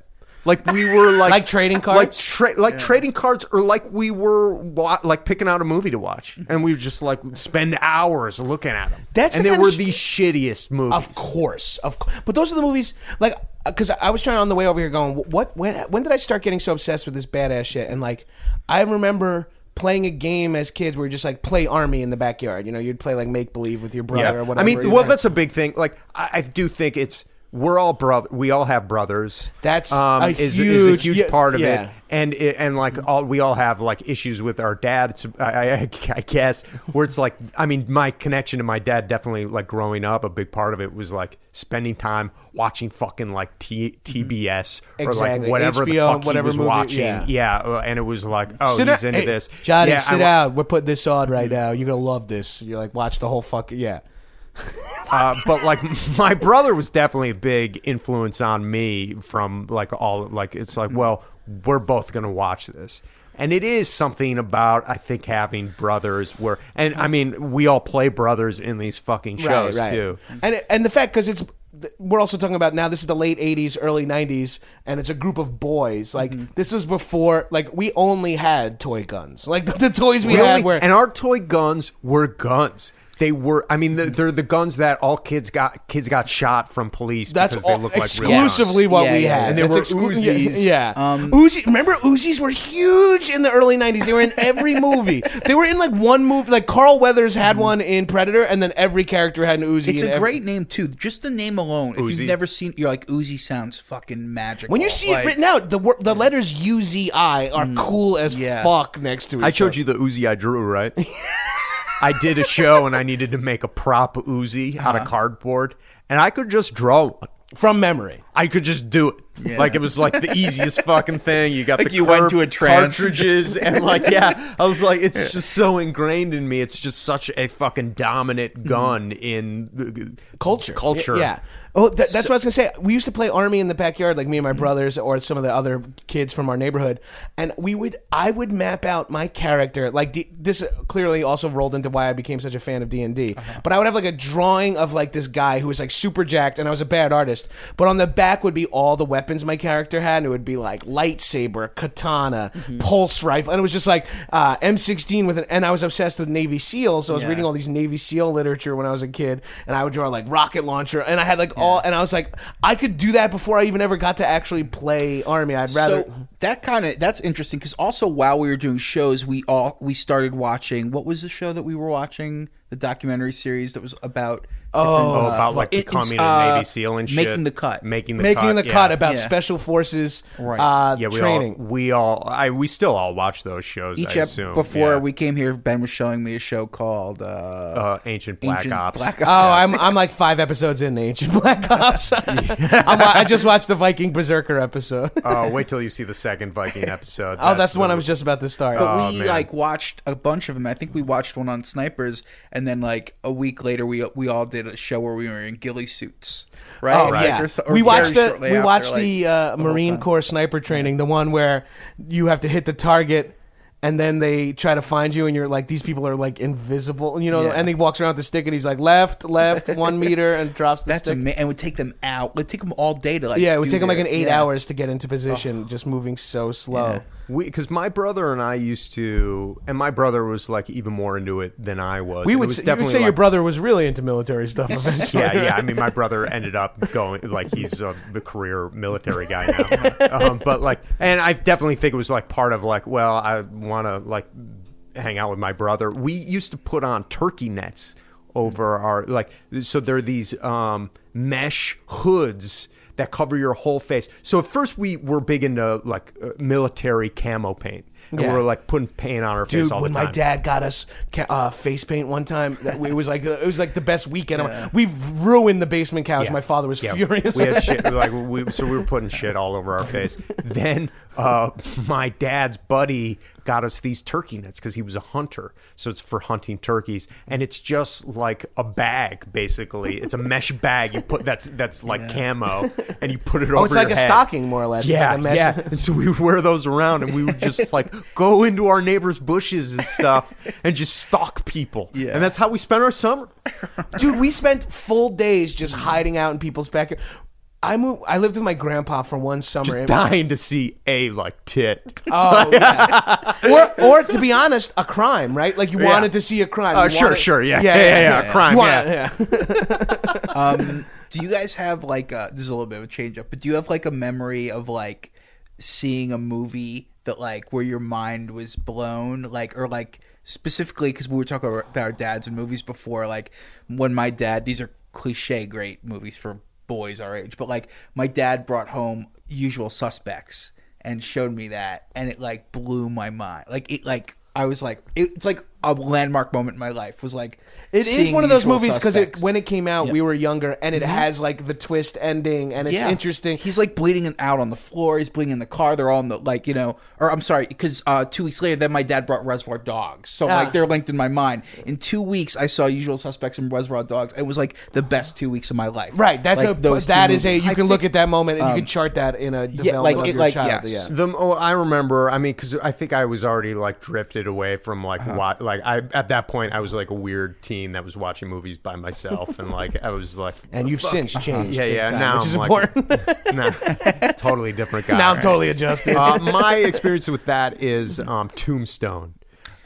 Like we were like Like trading like cards? tra- like trading cards, or like we were wa- like picking out a movie to watch, mm-hmm. and we would just like spend hours looking at them. That's and the they were sh- the shittiest movies. Of course, of course. But those are the movies like uh, because I was trying on the way over here going, what when when did I start getting so obsessed with this badass shit? And like I remember playing a game as kids where you just like play army in the backyard. You know, you'd play like make believe with your brother or whatever. I mean, well, know. that's a big thing. Like, I, I do think it's we're all brother. We all have brothers. That's um, a is, is a huge- huge yeah, part of yeah. it. And it, and like all we all have like issues with our dad. It's, I, I, I guess where it's like I mean my connection to my dad definitely like growing up. A big part of it was like spending time watching fucking like T, TBS or Exactly. like whatever the HBO, fuck whatever he was movie- watching. yeah. uh, and it was like oh Sit he's down- into hey, this. Johnny, Yeah, sit I- down. We're putting this on right now. You're gonna love this. You're like watch the whole fucking yeah. Uh, but like my brother was definitely a big influence on me from like all like it's like well we're both gonna watch this and it is something about i think having brothers where and i mean we all play brothers in these fucking shows too And and the fact because it's we're also talking about now. This is the late '80s, early '90s, and it's a group of boys. Like Mm-hmm. this was before. Like we only had toy guns. Like the, the toys we Really? had were and our toy guns were guns they were. I mean, the, they're the guns that all kids got. Kids got shot from police That's because they all, look like exclusively guns. what Yeah, we yeah, had. And they That's were Uzis. Yeah. Um, Uzi. Remember, Uzis were huge in the early '90s. They were in every movie. they were in like one movie. Like Carl Weathers had one in Predator, and then every character had an Uzi. It's in a every- great name too. Just the name alone. If you've never seen, you're like Uzi sounds fucking magical. When you see Like, it written out, the wor- the letters U Z I are cool as yeah. fuck next to each other. I showed other. you the Uzi I drew, right? I did a show and I needed to make a prop Uzi out Uh-huh. of cardboard, and I could just draw one. from memory. I could just do it. Yeah. Like it was like the easiest fucking thing. You got Like the you went curved to a trance. cartridges and like yeah, I was like, it's just so ingrained in me. It's just such a fucking dominant gun in the culture. Culture. Yeah. Oh, that, that's what I was gonna say. We used to play army in the backyard, like me and my mm-hmm. brothers, or some of the other kids from our neighborhood, and we would. I would map out my character. Like D, this clearly also rolled into why I became such a fan of D and D. Uh-huh. But I would have like a drawing of like this guy who was like super jacked, and I was a bad artist. But on the back would be all the weapons my character had, and it would be like lightsaber, katana, mm-hmm. pulse rifle, and it was just like uh, M16 with an. And I was obsessed with Navy SEALs, so I was Yeah. reading all these Navy SEAL literature when I was a kid, and I would draw like rocket launcher, and I had like all, and I was like, I could do that before I even ever got to actually play Army. I'd rather. So that kind of that's interesting because also while we were doing shows, we all we started watching. What was the show that we were watching? The documentary series that was about. Oh, Oh, about like it- it's, becoming uh, Navy SEAL and shit. Making the cut. Making the making cut. the yeah. cut about Yeah. special forces Right. uh, yeah, we training. all we all I we still all watch those shows. Each I ep- assume before yeah. we came here, Ben was showing me a show called uh, uh, ancient Black Ancient Ops. Black Oh, I'm I'm like five episodes in Ancient Black Ops. I'm, I just watched the Viking Berserker episode. Oh, wait till you see the second Viking episode. oh, that's the one I was just about to start. But Oh, we man. like watched a bunch of them. I think we watched one on snipers, and then like a week later, we we all did a show where we were in ghillie suits, right? Oh Like, yeah, or or we watched the we after, watched like, the, uh, whole Marine. Corps sniper training, the one where you have to hit the target. And then they try to find you, and you're like, these people are like invisible, you know. Yeah. And he walks around with the stick, and he's like, left, left, one meter, and drops the That's stick. amazing. And would take them out. It would take them all day to like. yeah, it would take them like an eight yeah. hours to get into position, just moving so slow. Yeah. We because my brother and I used to, and my brother was like even more into it than I was. We would, was s- you would say your brother was really into military stuff eventually. yeah, yeah. I mean, my brother ended up going like he's uh, the career military guy now. um, but like, and I definitely think it was like part of like, well, I want to like hang out with my brother. We used to put on turkey nets over our like, so there are these um, mesh hoods that cover your whole face. So at first we were big into like uh, military camo paint. And Yeah. we were like putting paint on our face Dude, all when the time. my dad got us ca- uh, face paint one time, that it was like it was like the best weekend. We've ruined the basement couch. Yeah. My father was Yeah. furious. We had shit like we so we were putting shit all over our face. Then uh, my dad's buddy got us these turkey nets because he was a hunter, so it's for hunting turkeys, and it's just like a bag basically. It's a mesh bag you put that's that's like camo, and you put it over. oh, it's like a head. stocking, more or less. Yeah, like a mesh. yeah. And so we would wear those around, and we would just like go into our neighbors' bushes and stuff, and just stalk people. Yeah. and that's how we spent our summer. Dude, we spent full days just hiding out in people's backyard. I moved. I lived with my grandpa for one summer. Just dying to see a like tit. Oh, yeah. or, or to be honest, a crime, right? Like you Yeah. wanted to see a crime. Oh, You sure, wanted- sure, yeah, yeah, yeah, yeah, crime, You want- yeah. yeah. Um, do you guys have like uh this is a little bit of a change up, but do you have like a memory of like seeing a movie that like where your mind was blown, like or like specifically because we were talking about our dads and movies before, like when my dad these are cliche great movies for boys our age, but like my dad brought home Usual Suspects and showed me that, and it like blew my mind. Like it like. I was like, it, it's like a landmark moment in my life. Was like, It is one of those movies because Suspects. when it came out, Yeah. we were younger, and it has like the twist ending, and it's Yeah. interesting. He's like bleeding out on the floor. He's bleeding in the car. They're all in the like you know, or I'm sorry, because uh, two weeks later, then my dad brought Reservoir Dogs, so Ah. like they're linked in my mind. In two weeks, I saw Usual Suspects and Reservoir Dogs. It was like the best two weeks of my life. Right, that's Like, a those that two a movies. you I can look think- at that moment and you um, can chart that in a development like of it- your like, child. yes. Yeah. The oh, I remember. I mean, because I think I was already like drifted away from like Uh-huh. what like I at that point I was like a weird teen that was watching movies by myself and like I was like And you've since changed, yeah yeah time, now which is I'm like- nah, totally different guy. now I'm totally adjusted. uh, my experience with that is um, Tombstone.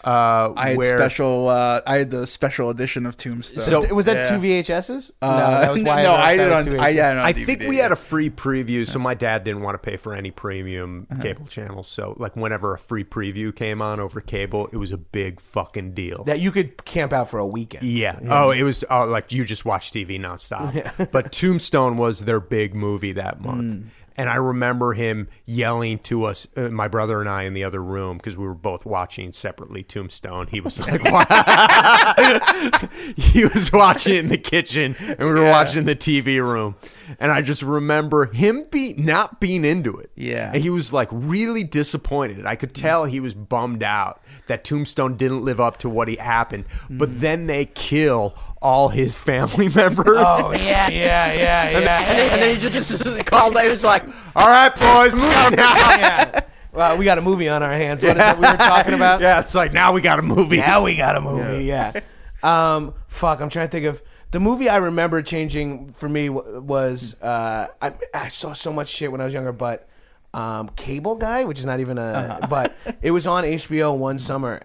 Uh, I had where, special. Uh, I had the special edition of Tombstone. So- was that Yeah. two VHSs? Uh, no, that was why no, that I did on. I, yeah, on I think we yeah. had a free preview, so my dad didn't want to pay for any premium Uh-huh. cable channels. So, like, whenever a free preview came on over cable, it was a big fucking deal. that you could camp out for a weekend. yeah. Oh, it was uh, like you just watched TV nonstop. but Tombstone was their big movie that month. And I remember him yelling to us, uh, my brother and I, in the other room because we were both watching separately Tombstone. He was like, he was watching it in the kitchen, and we were watching the TV room. And I just remember him be not being into it. Yeah. and he was like really disappointed. I could tell he was bummed out that Tombstone didn't live up to what he happened. But then they kill all his family members. Oh yeah, yeah, yeah, yeah. And, then, and then he just, just called. He was like, "All right, boys, move now." yeah. Well, we got a movie on our hands. What is that we were talking about? Yeah, it's like now we got a movie. Now we got a movie. Yeah. Um. Fuck. I'm trying to think of the movie I remember changing for me was uh I, I saw so much shit when I was younger, but um Cable Guy, which is not even a but it was on HBO one summer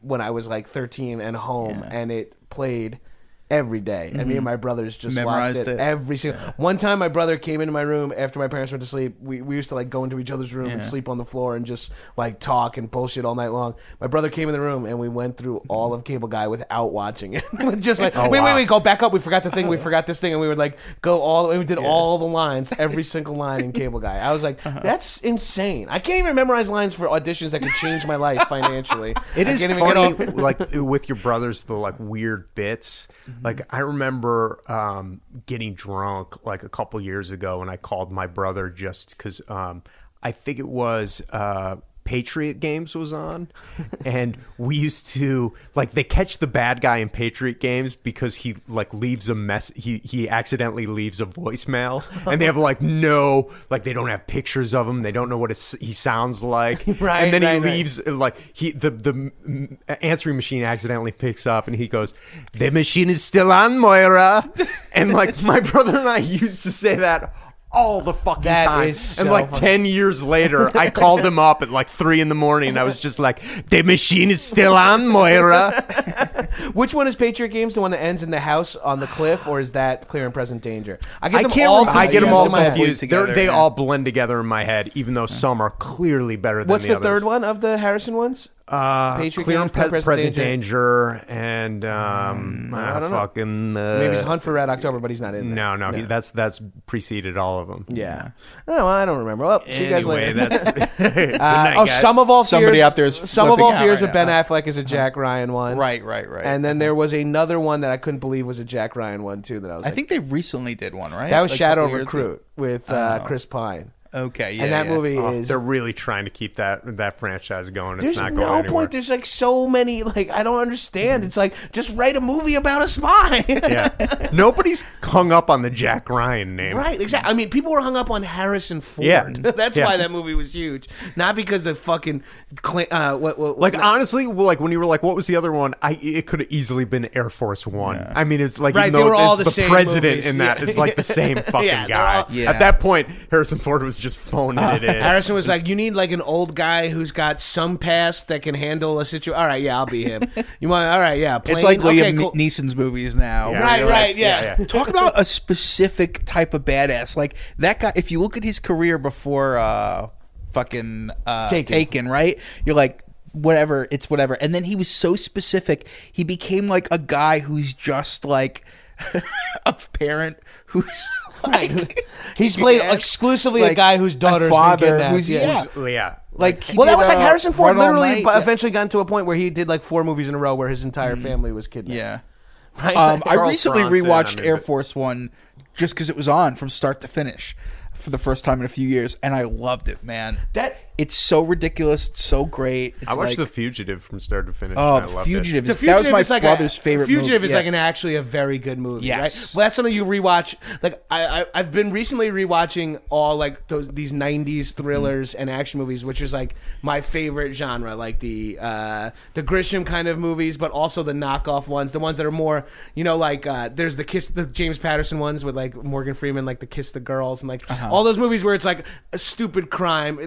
when I was like 13 and home, and it played. Every day, and me and mm-hmm. my brothers just Memorized watched it, it. every single. One time, my brother came into my room after my parents went to sleep. We, we used to like go into each other's room and Yeah. sleep on the floor and just like talk and bullshit all night long. My brother came in the room and we went through all of Cable Guy without watching it. just like, oh, wait, wait, wow. wait, go back up. We forgot the thing. We forgot this thing, and we would like go all. the way. We did all the lines, every single line in Cable Guy. I was like, uh-huh. that's insane. I can't even memorize lines for auditions that could change my life financially. It I is can't even get funny, like with your brothers, the like weird bits. Mm-hmm. Mm-hmm. Like I remember um, getting drunk like a couple years ago, and I called my brother just because um, I think it was. Uh, Patriot Games was on, and we used to like they catch the bad guy in Patriot Games because he like leaves a mess. He he accidentally leaves a voicemail, and they have like no like they don't have pictures of him. They don't know what he sounds like, Right, and then right, he right. leaves like he the the answering machine accidentally picks up and he goes the machine is still on moira and like my brother and i used to say that all the fucking That time is and so like funny. 10 years later i called him up at like 3 in the morning and i was just like the machine is still on moira Which one is Patriot Games? The one that ends in the house on the cliff, or is that Clear and Present Danger? I get I them can't all. remember. I get them all my head. confused. They're, together, they yeah. all blend together in my head, even though some are clearly better than What's the, the third one of the Harrison ones? Uh, Patriot Clear Games, and Pre- Present Present, Danger. Danger. and um, I uh, don't know. fucking uh, Maybe it's Hunt for Red October, but he's not in there. No, no, He, that's that's preceded all of them. Yeah. Oh, well, I don't remember. Well, see you guys later. that's Uh, night, oh, guys. some of all Somebody fears. out there is Sum of All Fears right with Ben. Affleck is a Jack Ryan one, Right, right, right. And then there was another one that I couldn't believe was a Jack Ryan one too. That I was. I like, think they recently did one, right? that was Like Shadow couple years Recruit with uh, Oh. Chris Pine, ago. Okay, yeah. and that yeah. movie Oh, is they're really trying to keep that that franchise going. It's There's not no going anywhere. point. There's like so many. Like I don't understand. It's like just write a movie about a spy. yeah, nobody's hung up on the Jack Ryan name. Right, exactly. I mean, people were hung up on Harrison Ford. Yeah. That's Yeah. why that movie was huge, not because the fucking uh, what, what Like what- honestly, like when you were like, "What was the other one?" I it could have easily been Air Force One. I mean, it's like Right, even they though were all it's the the, same president movies. in that, Yeah. it's like the same fucking Yeah, guy. all- Yeah. At that point, Harrison Ford was just phoning it in. Harrison was like, "You need like an old guy who's got some past that can handle a situation." All right, yeah, I'll be him. You want? All right, yeah. Plane? It's like Liam okay, cool. Neeson's movies now. Yeah. where Right, you're right, like- yeah. Talk about a specific type of badass. Like that guy. If you look at his career before, uh, fucking uh, Taken. Taken, right? You're like. Whatever, it's whatever. And then he was so specific, he became like a guy who's just like a parent who's like, He's played Yes. exclusively a guy whose daughter's been father kidnapped. who's yeah, yeah, like he Well, that was like uh, Harrison Ford. Literally, Night. but Yeah. eventually got into a point where he did like four movies in a row where his entire family was kidnapped. Yeah. Right? Um, I recently Bronson, rewatched I mean, Air Force One just because it was on from start to finish for the first time in a few years, and I loved it, man. That- it's so ridiculous, it's so great. It's I watched like, The Fugitive from start to finish. oh, The loved it. Fugitive. The Is, Fugitive that was my is like brother's a, favorite. Fugitive movie. is yeah. like an actually a very good movie. Yes. Right? Well, that's something you rewatch. Like I, I I've been recently rewatching all like those these '90s thrillers and action movies, which is like my favorite genre. Like the uh, the Grisham kind of movies, but also the knockoff ones, the ones that are more you know like uh, there's the Kiss the James Patterson ones with like Morgan Freeman, like the Kiss the Girls, and like Uh-huh. all those movies where it's like a stupid crime.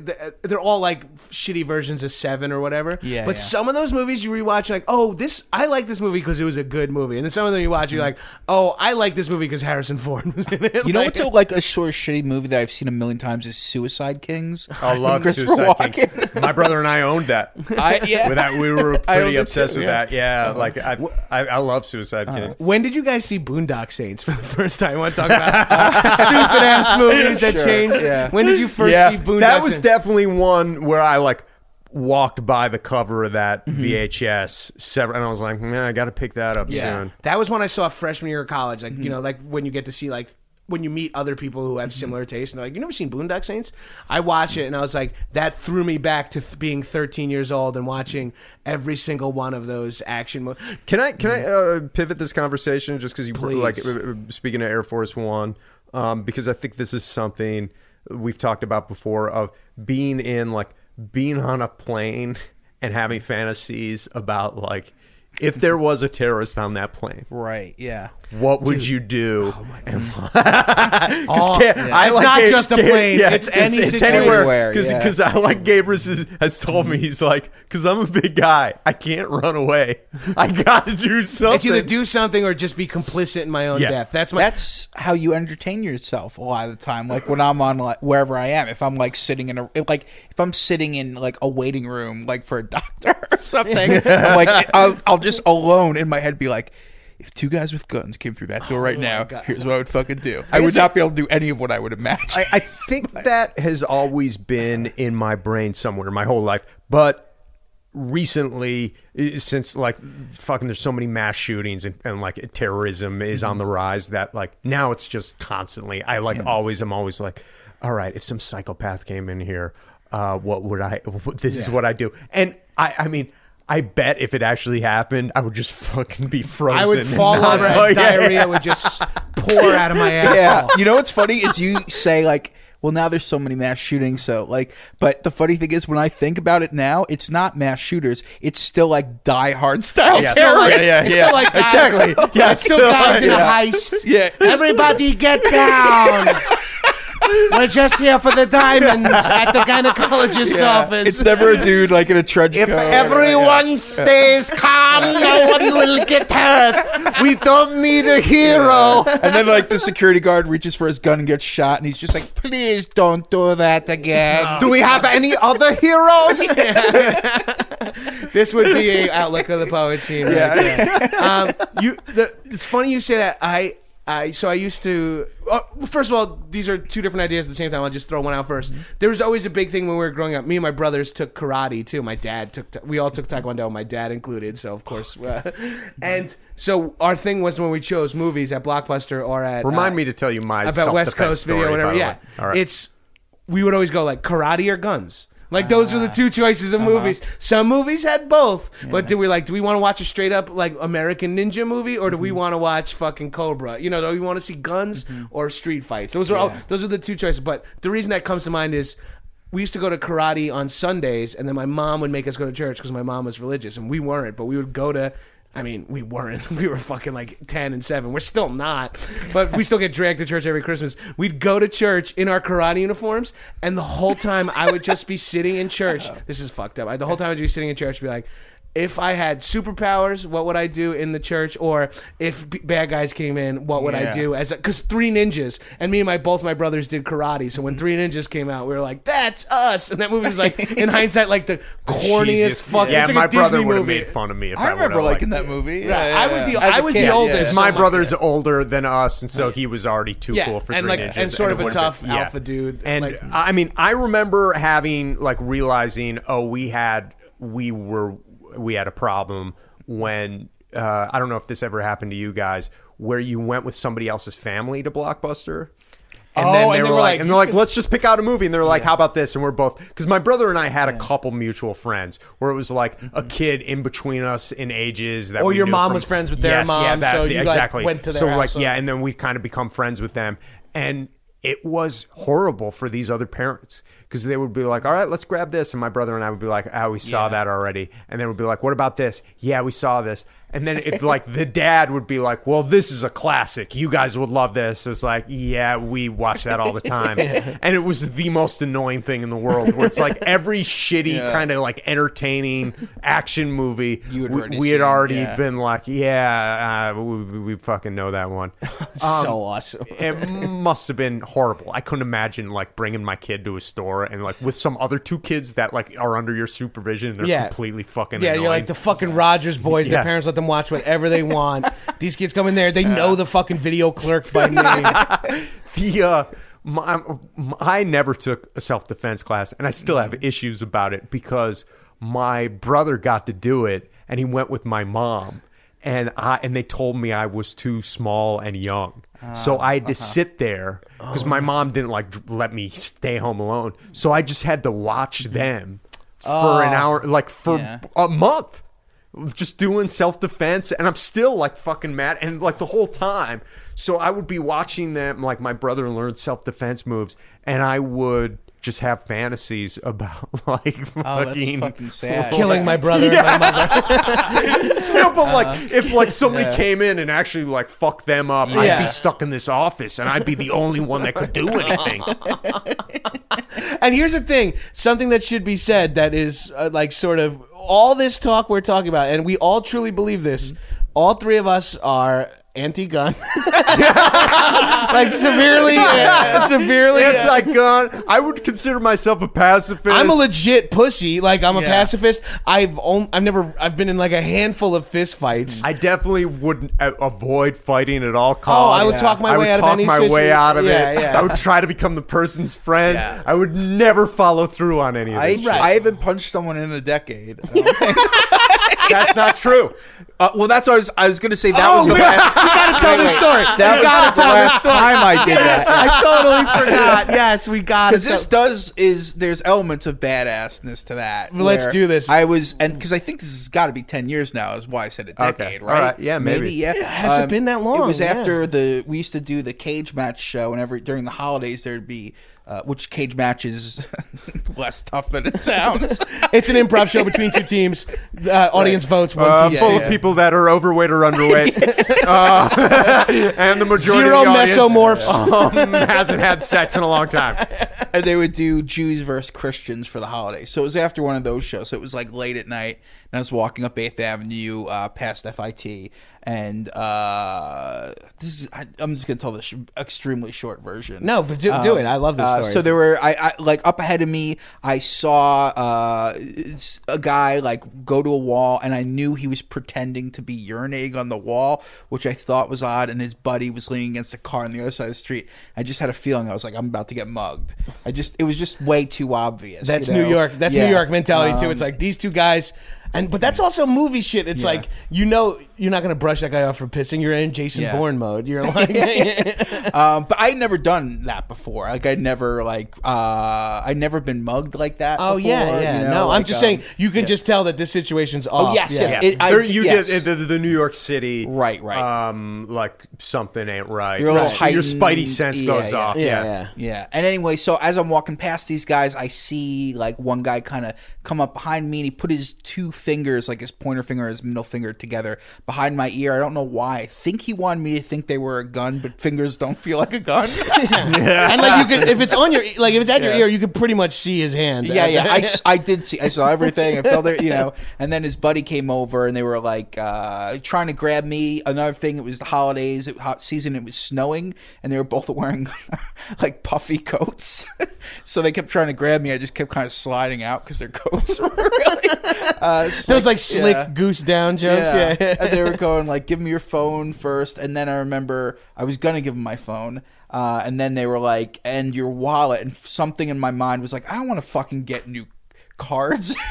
They're all like shitty versions of Seven or whatever. Yeah, But yeah. some of those movies you rewatch, you're like, oh, this I like this movie because it was a good movie, and then some of them you watch, you're mm-hmm. like, oh, I like this movie because Harrison Ford was in it. You know what's a, like a sort of shitty movie that I've seen a million times is Suicide Kings. I love Suicide Kings. My brother and I owned that. I, yeah. With that, we were pretty obsessed too, with yeah. that. Yeah, uh-huh. like I, I, I love Suicide uh-huh. Kings. When did you guys see Boondock Saints for the first time? I want to talk about stupid ass movies that Sure, changed. yeah. When did you first yeah, see Boondock that was Saints? definitely one where I like walked by the cover of that Mm-hmm. VHS several, and I was like, man, I got to pick that up Yeah, soon. that was when I saw freshman year of college. Like Mm-hmm. you know, like when you get to see like when you meet other people who have similar tastes, and they're like, "You never seen Boondock Saints?" I watch it, and I was like, that threw me back to th- being 13 years old and watching every single one of those action movies. Can I can I uh, pivot this conversation just because you Please. like uh, uh, speaking of Air Force One, um, because I think this is something we've talked about before of being in like being on a plane and having fantasies about like if there was a terrorist on that plane, Right. Yeah. What would you do? Oh, Because yeah. It's not just a plane, it's any situation. anywhere. Anywhere, Because yeah. I like Gabrus has, has told me he's like because I'm a big guy, I can't run away. I got to do something. It's either do something or just be complicit in my own Yeah. death. That's my. That's how you entertain yourself a lot of the time. Like when I'm on like wherever I am, if I'm like sitting in a like if I'm sitting in like a waiting room like for a doctor or something, I'm like I'll, I'll just alone in my head be like. If two guys with guns came through that door right now, God. here's what I would fucking do. I would not be able to do any of what I would imagine. I, I think that has always been in my brain somewhere my whole life, but recently since like fucking there's so many mass shootings and, and like terrorism is on the rise that like now it's just constantly i like always i'm always like all right if some psychopath came in here uh what would i this is what i do and i i mean I bet if it actually happened, I would just fucking be frozen. I would fall not- over Oh, and yeah. diarrhea would just pour out of my asshole. yeah. You know what's funny is you say like, well, now there's so many mass shootings, so like, but the funny thing is when I think about it now, it's not mass shooters. It's still like Die Hard style It's still terrorists. like, yeah, it's yeah. still like guys, Exactly. Yeah, it's still still guys in like- a heist. Yeah. Everybody get down. We're just here for the diamonds at the gynecologist's office. It's never a dude like in a trench If coat. everyone stays calm, no one will get hurt. We don't need a hero. And then like the security guard reaches for his gun and gets shot, and he's just like, "Please don't do that again." Do we have any other heroes? this would be a outlook of the poet scene. Right yeah. um, you. The, it's funny you say that. I. I so I used to. Oh, first of all, these are two different ideas at the same time. I'll just throw one out 1st There was always a big thing when we were growing up. Me and my brothers took karate too. My dad took. We all took taekwondo. My dad included. So of course, uh, and so our thing was when we chose movies at Blockbuster or at Remind uh, me to tell you my about West Coast video, whatever. Yeah. All right. it's we would always go like karate or guns. Like those were the two choices of uh-huh. movies. Some movies had both, but do we like? Do we want to watch a straight up like American Ninja movie, or do we mm-hmm. want to watch fucking Cobra? You know, do we want to see guns mm-hmm. or street fights? Those are all. Those are the two choices. But the reason that comes to mind is. We used to go to karate on Sundays, and then my mom would make us go to church because my mom was religious, and we weren't. But we would go to I mean, we weren't. We were fucking like 10 and 7. We're still not. But we still get dragged to church every Christmas. We'd go to church in our karate uniforms, and the whole time I would just be sitting in church. This is fucked up. I, the whole time I'd be sitting in church, be like, if I had superpowers, what would I do in the church? Or if b- bad guys came in, what would I Yeah. do? As because three ninjas and me and my both my brothers did karate. So when mm-hmm. three ninjas came out, we were like, "That's us!" And that movie was like, in hindsight, like the corniest Cheesiest- fucking. Yeah, it's like my a Disney brother would have movie. made fun of me if I, I remember would've, liking like, that movie. Yeah, I was the As I a was kid, the oldest. yeah. My so- brother's older than us, and so he was already too Yeah, cool for and Three like- Ninjas, and sort of it a would've tough been- alpha dude, And like- I mean, I remember having like realizing, oh, we had we were we had a problem when uh, I don't know if this ever happened to you guys, where you went with somebody else's family to Blockbuster. And Oh, then they and were were like, like, and they're like, let's just pick out a movie. And they're like, how about this? And we're both, because my brother and I had a couple mutual friends where it was like a kid in between us in ages that Or we your mom from- was friends with their Yes, yeah, mom, that- so you, like, exactly. went to their so house, like, so- yeah, and then we kind of become friends with them. And it was horrible for these other parents because they would be like, "All right, let's grab this," and my brother and I would be like, "Ah, we saw Yeah. that already," and then we'd be like, "What about this?" Yeah, we saw this. And then if like the dad would be like, "Well, this is a classic. You guys would love this." It was like, "Yeah, we watch that all the time," and it was the most annoying thing in the world. Where it's like every shitty Yeah. kind of like entertaining action movie, we, we had seen, already yeah. been like, "Yeah, uh, we, we- fucking know that one." so awesome. it must have been horrible. I couldn't imagine like bringing my kid to a store and like with some other two kids that like are under your supervision and they're Yeah. completely fucking Yeah, annoying. you're like the fucking Rodgers boys. Their parents let them watch whatever they want. These kids come in there, they know the fucking video clerk by name. the uh, my, I never took a self defense class, and I still have mm-hmm. issues about it because my brother got to do it, and he went with my mom, and I and they told me I was too small and young, so ah, I had to uh-huh. sit there because my oh. mom didn't like let me stay home alone, so I just had to watch mm-hmm. them for oh. an hour, like for Yeah. a month just doing self defense, and I'm still like fucking mad, and like the whole time. So I would be watching them, like my brother learned self defense moves, and I would just have fantasies about like Oh, that's fucking, fucking sad. Killing my brother and my mother. Yeah, but like if like somebody came in and actually like fucked them up, I'd be stuck in this office, and I'd be the only one that could do anything. And here's the thing something that should be said that is uh, like sort of all this talk we're talking about, and we all truly believe this. All three of us are anti gun. like severely, uh, severely. Anti-gun. I would consider myself a pacifist. I'm a legit pussy. Like I'm a Yeah. pacifist. I've on, I've never I've been in like a handful of fist fights. I definitely would uh, avoid fighting at all Oh, costs. I would talk my I way would out of talk any my way situation. out of Yeah, it. yeah. I would try to become the person's friend. Yeah. I would never follow through on any of I, this. shit. I haven't punched someone in a decade. I don't think- That's not true. uh, well, that's what I was. I was going to say that Oh, was the last. we gotta tell this story. That we gotta was the last story. time I did Yes, that. I totally forgot. Yes, we got it. Because this does is there's elements of badassness to that. Well, let's do this. I was and because I think this has got to be ten years now is why I said a decade, All right? right. Yeah, maybe. yeah. Um, has it been that long? It was Yeah. after the we used to do the cage match show, and every during the holidays there'd be. Uh, which cage match is less tough than it sounds? It's an improv show between two teams. Uh, audience votes one Uh, team. full yeah. of people that are overweight or underweight, uh, and the majority Zero of the audience, mesomorphs. um, hasn't had sex in a long time. and they would do Jews versus Christians for the holidays. So it was after one of those shows. So it was like late at night, and I was walking up Eighth Avenue uh, past FIT, and uh, this is I, I'm just gonna tell the sh- extremely short version. No, but do, do it. I love this Uh, so there were I, I like up ahead of me. I saw uh, a guy like go to a wall, and I knew he was pretending to be urinating on the wall, which I thought was odd. And his buddy was leaning against a car on the other side of the street. I just had a feeling I was like, I'm about to get mugged. I just it was just way too obvious. That's you New? York. That's Yeah. New York mentality too. Um, It's like these two guys, and but that's also movie shit. It's Yeah. like you know you're not gonna brush that guy off for pissing. You're in Jason Yeah. Bourne mode. You're like, um, but I'd never done that before. Like I'd never like uh, I'd never been mugged like that. oh yeah, before, yeah. you know, no, I'm like, just um, saying you can yeah. just tell that this situation's off. Oh yes, Yeah. yes. Yeah. It, I, There- you yes. get the, the New York City, Right, right. Um, like something ain't right. You're a little Right. Your heightened- spidey sense yeah, goes yeah. off. Yeah, yeah. Yeah. And anyway, so as I'm walking past these guys, I see like one guy kind of come up behind me and he put his two fingers, like his pointer finger and his middle finger together behind my ear. I don't know why. I think he wanted me to think they were a gun, but fingers don't feel like a gun. yeah. And like you could, if it's on your, like if it's at your ear, you could pretty much see his hand. yeah, yeah. I, I did see. I saw everything. I felt it, you know. And then his buddy came over, and they were like uh, trying to grab me. Another thing, it was the holidays, it, hot season. It was snowing, and they were both wearing like puffy coats. so they kept trying to grab me. I just kept kind of sliding out because their coats were really. Uh, Those like slick yeah. goose down jokes. Yeah, and they were going like, "Give me your phone first. and then I remember I was gonna give them my phone, uh, and then they were like, "And your wallet." And something in my mind was like, "I don't want to fucking get new cards."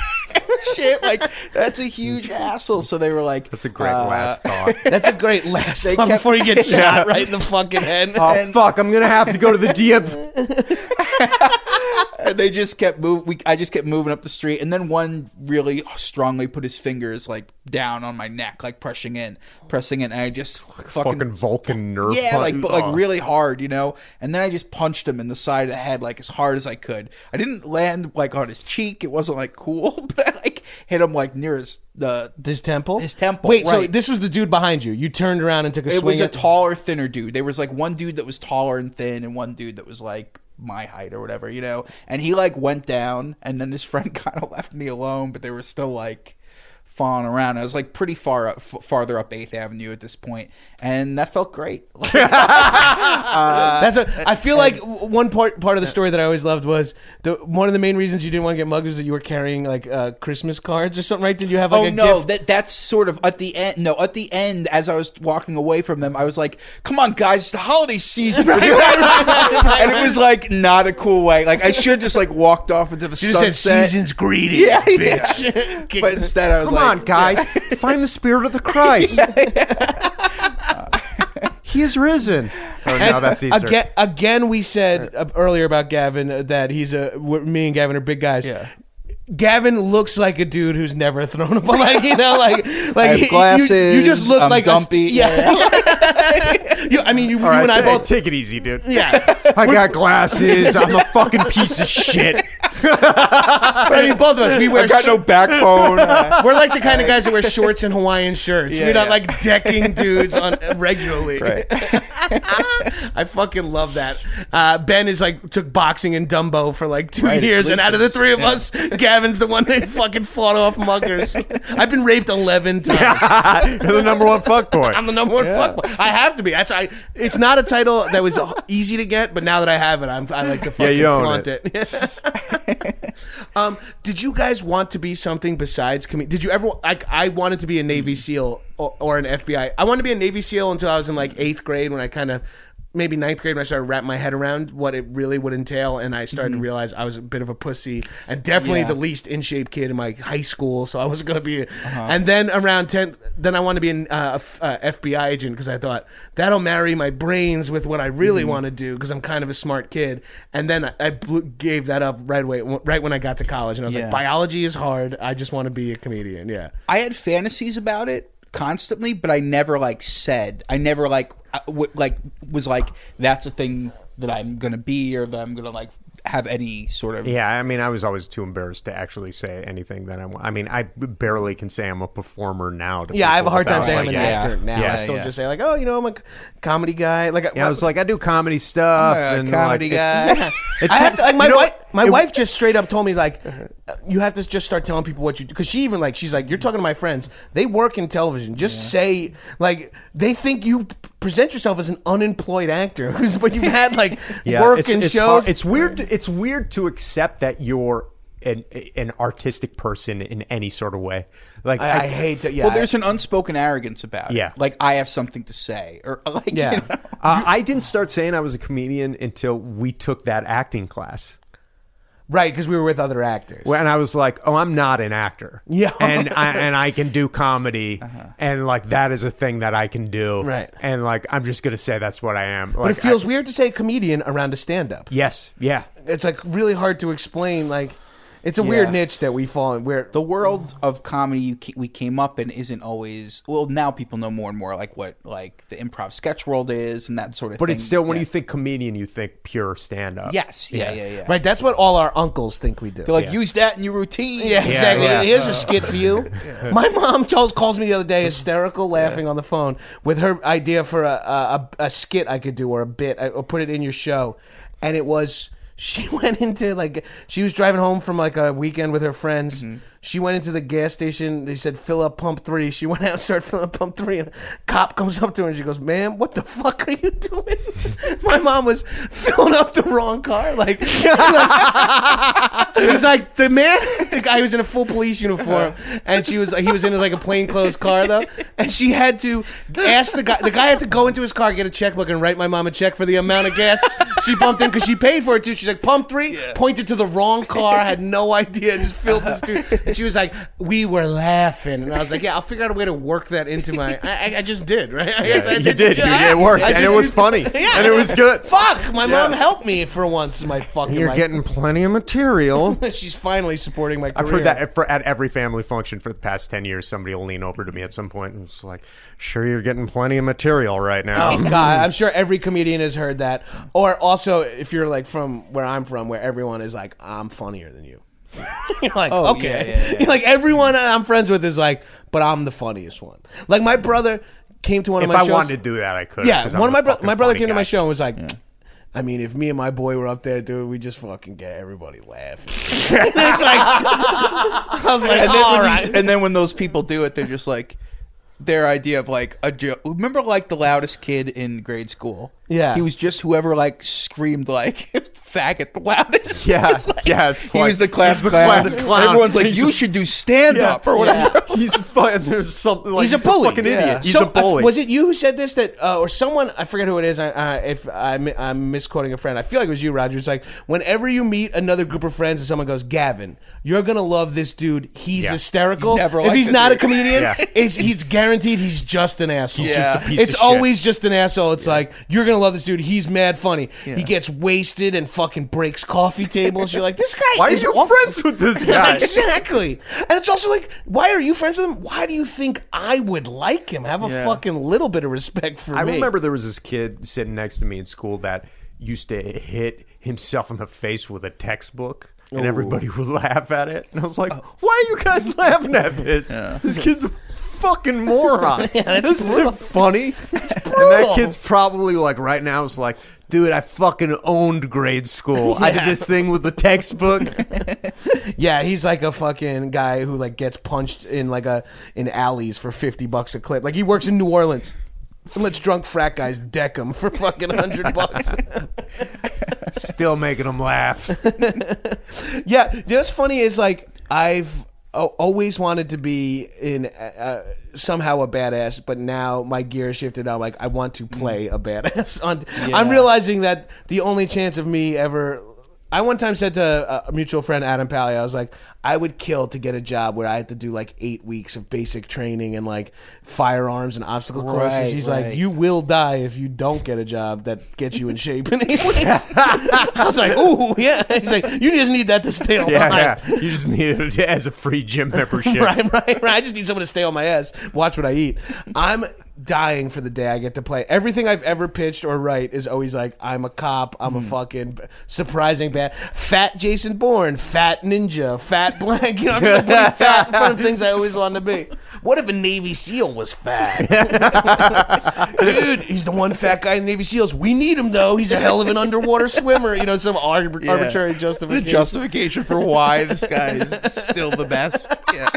Shit, like that's a huge hassle. So they were like, That's a great uh, last thought. That's a great last They thought kept- before you get shot right in the fucking head. Oh fuck! I'm gonna have to go to the DM. And they just kept moving. We, I just kept moving up the street, and then one really strongly put his fingers like down on my neck, like pressing in, pressing in, and I just fucking, Fucking Vulcan nerve. yeah, like but like really hard, you know. And then I just punched him in the side of the head like as hard as I could. I didn't land like on his cheek. It wasn't like cool, but I like hit him like near his the. His temple. His temple, Wait, so this was the dude behind you. You turned around and took a swing. It swing. was a taller, thinner dude. There was like one dude that was taller and thin, and one dude that was like my height or whatever, you know. And he like went down, and then his friend kind of left me alone, but they were still like falling around. I was like pretty far up, f- farther up Eighth Avenue at this point, and that felt great. That's a, I feel like one part part of the story that I always loved was the one of the main reasons you didn't want to get mugged was that you were carrying like uh, Christmas cards or something, right? Did you have like oh a no, gift? that that's sort of at the end. No, at the end, as I was walking away from them, I was like, "Come on, guys, it's the holiday season," and it was like not a cool way. Like I should just like walked off into the you just said sunset. season's greetings, Yeah, bitch. yeah. but instead, I was Come like, on, guys, find the spirit of the Christ. he is risen. Oh no, that's Easter. Again, again, we said uh, earlier about Gavin uh, that he's a w- me and Gavin are big guys. Yeah. Gavin looks like a dude who's never thrown a ball. Like you know, like like have he- you- glasses, You, just look I'm like a dumpy, yeah. you, I mean, you, you and I both. take it easy, dude. yeah, I got glasses. I'm a fucking piece of shit. I mean, both of us. We wear. I got no backbone. Uh, We're like the kind of guys that wear shorts and Hawaiian shirts. Yeah, We're not yeah. like decking dudes on regularly. Right. I fucking love that. Uh, ben is like took boxing and Dumbo for like two Right, years, and out of the three of yeah. us, Gavin's the one that fucking fought off muggers. I've been raped eleven times. You're the number one fuckboy. I'm the number one fuckboy. I have to be. That's I. It's not a title that was easy to get, but now that I have it, I'm, I like to fucking you own flaunt it. Um, did you guys want to be something besides? Com- did you ever like? I wanted to be a Navy SEAL or, or an FBI. I wanted to be a Navy SEAL until I was in like eighth grade when I kind of. Maybe ninth grade when I started wrapping my head around what it really would entail, and I started to realize I was a bit of a pussy and definitely Yeah. the least in shape kid in my high school. So I wasn't going to be. And then around ten, then I wanted to be an uh, uh, FBI agent because I thought that'll marry my brains with what I really want to do because I'm kind of a smart kid. And then I, I blew, gave that up right away, right when I got to college, and I was Yeah. like, biology is hard. I just want to be a comedian. Yeah. I had fantasies about it constantly, but I never like said. I never like uh, w- like was like that's a thing that I'm gonna be or that I'm gonna like have any sort of Yeah, I mean, I was always too embarrassed to actually say anything that I want. I mean, I barely can say I'm a performer now. To Yeah, I have a hard time without, saying I'm like, an yeah. actor now. Yeah, I still yeah. just say like, oh, you know, I'm a c- comedy guy. Like, Yeah, I was like, I do comedy stuff a and comedy like, guy. It, I have to, like my you know wife. My It- wife just straight up told me like, you have to just start telling people what you do because she even like she's like, you're talking to my friends. They work in television. Just say like they think you present yourself as an unemployed actor who's but you've had like work it's, and it's shows. hard- It's weird. It's weird to accept that you're an an artistic person in any sort of way. Like I, I hate to. Yeah, well, there's an unspoken arrogance about it. Yeah. like I have something to say, or like Yeah. you know? Uh, I didn't start saying I was a comedian until we took that acting class. right because we were with other actors. and I was like, "Oh, I'm not an actor." Yeah. and I, and I can do comedy, and like that is a thing that I can do. Right. and like I'm just gonna say that's what I am. but it feels I- weird to say comedian around a stand-up. Yes, yeah. It's like really hard to explain. Like, it's a weird niche that we fall in. Where the world of comedy you ca- we came up in isn't always well. Now people know more and more like what like the improv sketch world is and that sort of. Thing. But thing. it's still when Yeah. you think comedian, you think pure stand up. yes, yeah, yeah, yeah. right, that's what all our uncles think we do. They're like Yeah. use that in your routine. Yeah, exactly. yeah. Here's a skit for you. My mom Charles calls me the other day, hysterical, laughing on the phone with her idea for a a, a, a skit I could do or a bit or put it in your show, and it was she went into like she was driving home from like a weekend with her friends. Mm-hmm. She went into the gas station. They said fill up pump three. She went out and started filling up pump three. And a cop comes up to her and she goes, "Ma'am, what the fuck are you doing?" My mom was filling up the wrong car. Like, it was like the man, the guy was in a full police uniform, and she was he was in like a plain clothes car though, and she had to ask the guy. The guy had to go into his car, get a checkbook, and write my mom a check for the amount of gas she pumped in because she paid for it too. She's like pump three, pointed to the wrong car, had no idea, just filled this dude. And she was like, "We were laughing," and I was like, "Yeah, I'll figure out a way to work that into my." I, I, just did, right? I guess I you did. You, I- it worked, and it was funny, Yeah. and it was good. Fuck, my mom helped me for once in my fucking You're life. getting plenty of material. She's finally supporting my career. I've heard that for, at every family function for the past 10 years. Somebody will lean over to me at some point and it's like, sure, you're getting plenty of material right now. Oh God, I'm sure every comedian has heard that. Or also, if you're like from where I'm from, where everyone is like, "I'm funnier than you." you're like, Oh, okay. yeah, yeah, yeah. You're like everyone I'm friends with is like, but I'm the funniest one. Like my brother came to one if of my shows. If I shows. wanted to do that, I could. yeah, 'cause I'm one of my bro- my brother funny came to my show and was like. I mean, if me and my boy were up there, dude, we just fucking get everybody laughing. it's like, I was like, and then, all you- and then when those people do it, they're just like their idea of like a joke. Remember, like the loudest kid in grade school. Yeah. he was just whoever like screamed like faggot the loudest. Yeah, It's like- yeah, it's he like- was the class he's the clown. class clown. Everyone's like, He's you a- should do stand up or Yeah. whatever. He's fun. There's something like he's a bully. fucking Yeah. idiot. He's So, a bully. uh, was it you who said this? That uh, or someone? I forget who it is. I, uh, if I'm, I'm misquoting a friend, I feel like it was you, Roger. It's like whenever you meet another group of friends and someone goes, "Gavin, you're gonna love this dude. He's Yeah. hysterical. Never if he's it, not a comedian, Yeah. it's, he's guaranteed he's just an asshole. He's just a piece it's of shit. always just an asshole. It's like you're gonna love this dude. He's mad funny. Yeah. He gets wasted and fucking breaks coffee tables. You're like, this guy. Why are you awful. friends with this guy? exactly. And it's also like, why are you friends with him? Why do you think I would like him? Have a Yeah. fucking little bit of respect for I me. I remember there was this kid sitting next to me in school that used to hit himself in the face with a textbook. And everybody would laugh at it. And I was like, oh. why are you guys laughing at this? This kid's a fucking moron. this isn't funny. And that kid's probably like right now is like, dude, I fucking owned grade school. I did this thing with the textbook. Yeah, he's like a fucking guy who like gets punched in like a in alleys for fifty bucks a clip. Like he works in New Orleans. And lets drunk frat guys deck him for fucking hundred bucks. Still making them laugh. yeah, you know what's funny is like I've always wanted to be in uh, somehow a badass, but now my gear shifted. I'm like I want to play a badass. On, I'm realizing that the only chance of me ever. I one time said to a mutual friend Adam Pally, I was like, I would kill to get a job where I had to do like eight weeks of basic training and like firearms and obstacle courses. Right, He's right. like, you will die if you don't get a job that gets you in shape. And I was like, ooh, yeah. He's like, you just need that to stay alive. Yeah, yeah. You just need it as a free gym membership. right, right, right. I just need someone to stay on my ass, watch what I eat. I'm dying for the day I get to play. Everything I've ever pitched or write is always like, I'm a cop, I'm a hmm. fucking surprising bad, fat Jason Bourne, fat ninja, fat blank. You know, I'm just like fat in front of things I always wanted to be. What if a Navy SEAL was fat? Dude, he's the one fat guy in the Navy SEALs. We need him though. He's a hell of an underwater swimmer. You know, some Yeah. arbitrary The justification. justification for why this guy is still the best. Yeah.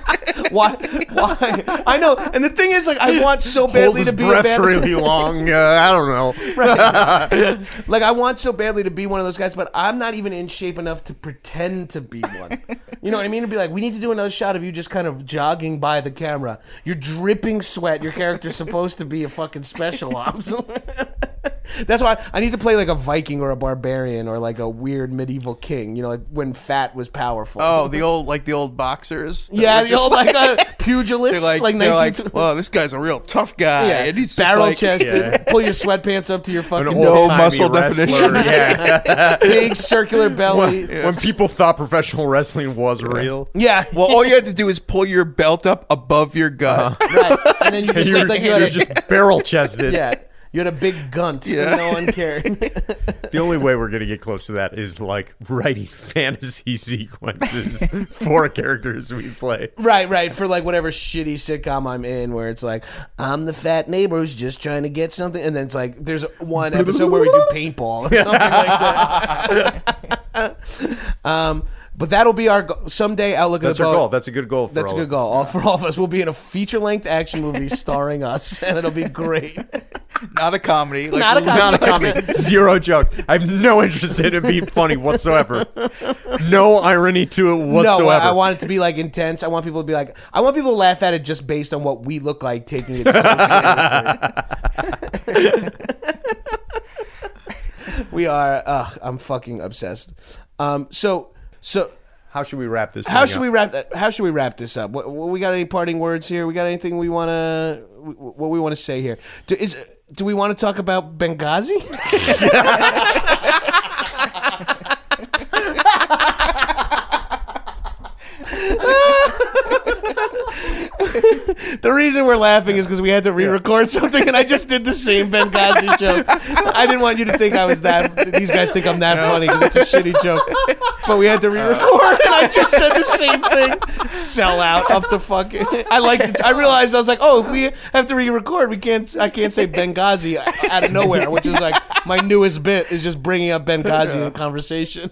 Why? Why? I know. And the thing is, like, I want so Hold his to be a bad. really long. Uh, I don't know. Like, I want so badly to be one of those guys, but I'm not even in shape enough to pretend to be one. You know what I mean? To be like, we need to do another shot of you just kind of jogging by the camera. You're dripping sweat. Your character's supposed to be a fucking special ops. That's why I need to play like a Viking or a barbarian or like a weird medieval king. You know, like when fat was powerful. Oh, the old like the old boxers. that yeah, were the old like, uh, pugilists, They're like, like, 19 like, well, this guy's a real tough guy. Yeah, and he's just barrel like, chested. Pull your sweatpants up to your fucking No old-timey muscle wrestler. definition. Yeah. big circular belly. when, when people thought professional wrestling was real. Yeah. Well, all you had to do is pull your belt up above your gut. right. And then you just You're, looked like you you're had a, just barrel chested. yeah. You had a big gunt. Yeah. And no one cared. The only way we're gonna get close to that is like writing fantasy sequences for characters we play. right, right. For like whatever shitty sitcom I'm in, where it's like I'm the fat neighbor who's just trying to get something, and then it's like there's one episode where we do paintball or something like that. um, but that'll be our go- someday. I'll look That's our boat. goal. That's a good goal. For That's a good of goal. us. All, for all of us, we'll be in a feature length action movie starring us, and it'll be great. Not a comedy. Like, Not a comedy. Not a comedy. Zero jokes. I have no interest in it being funny whatsoever. No irony to it whatsoever. No, I, I want it to be like intense. I want people to be like, I want people to laugh at it just based on what we look like taking it so seriously. we are. Ugh, I'm fucking obsessed. Um, so, so How should we wrap this? How should up? we wrap that? How should we wrap this up? What, what- we got any parting words here? We got anything we want to what we want to say here? Do, is do we want to talk about Benghazi? the reason we're laughing is because we had to re-record something, and I just did the same Benghazi joke. I didn't want you to think I was that. These guys think I'm that funny because it's a shitty joke. But we had to uh. re-record, and I just said the same thing. Sell out up the fucking. I like. I realized I was like, oh, if we have to re-record, we can't. I can't say Benghazi out of nowhere, which is like my newest bit is just bringing up Benghazi in the conversation.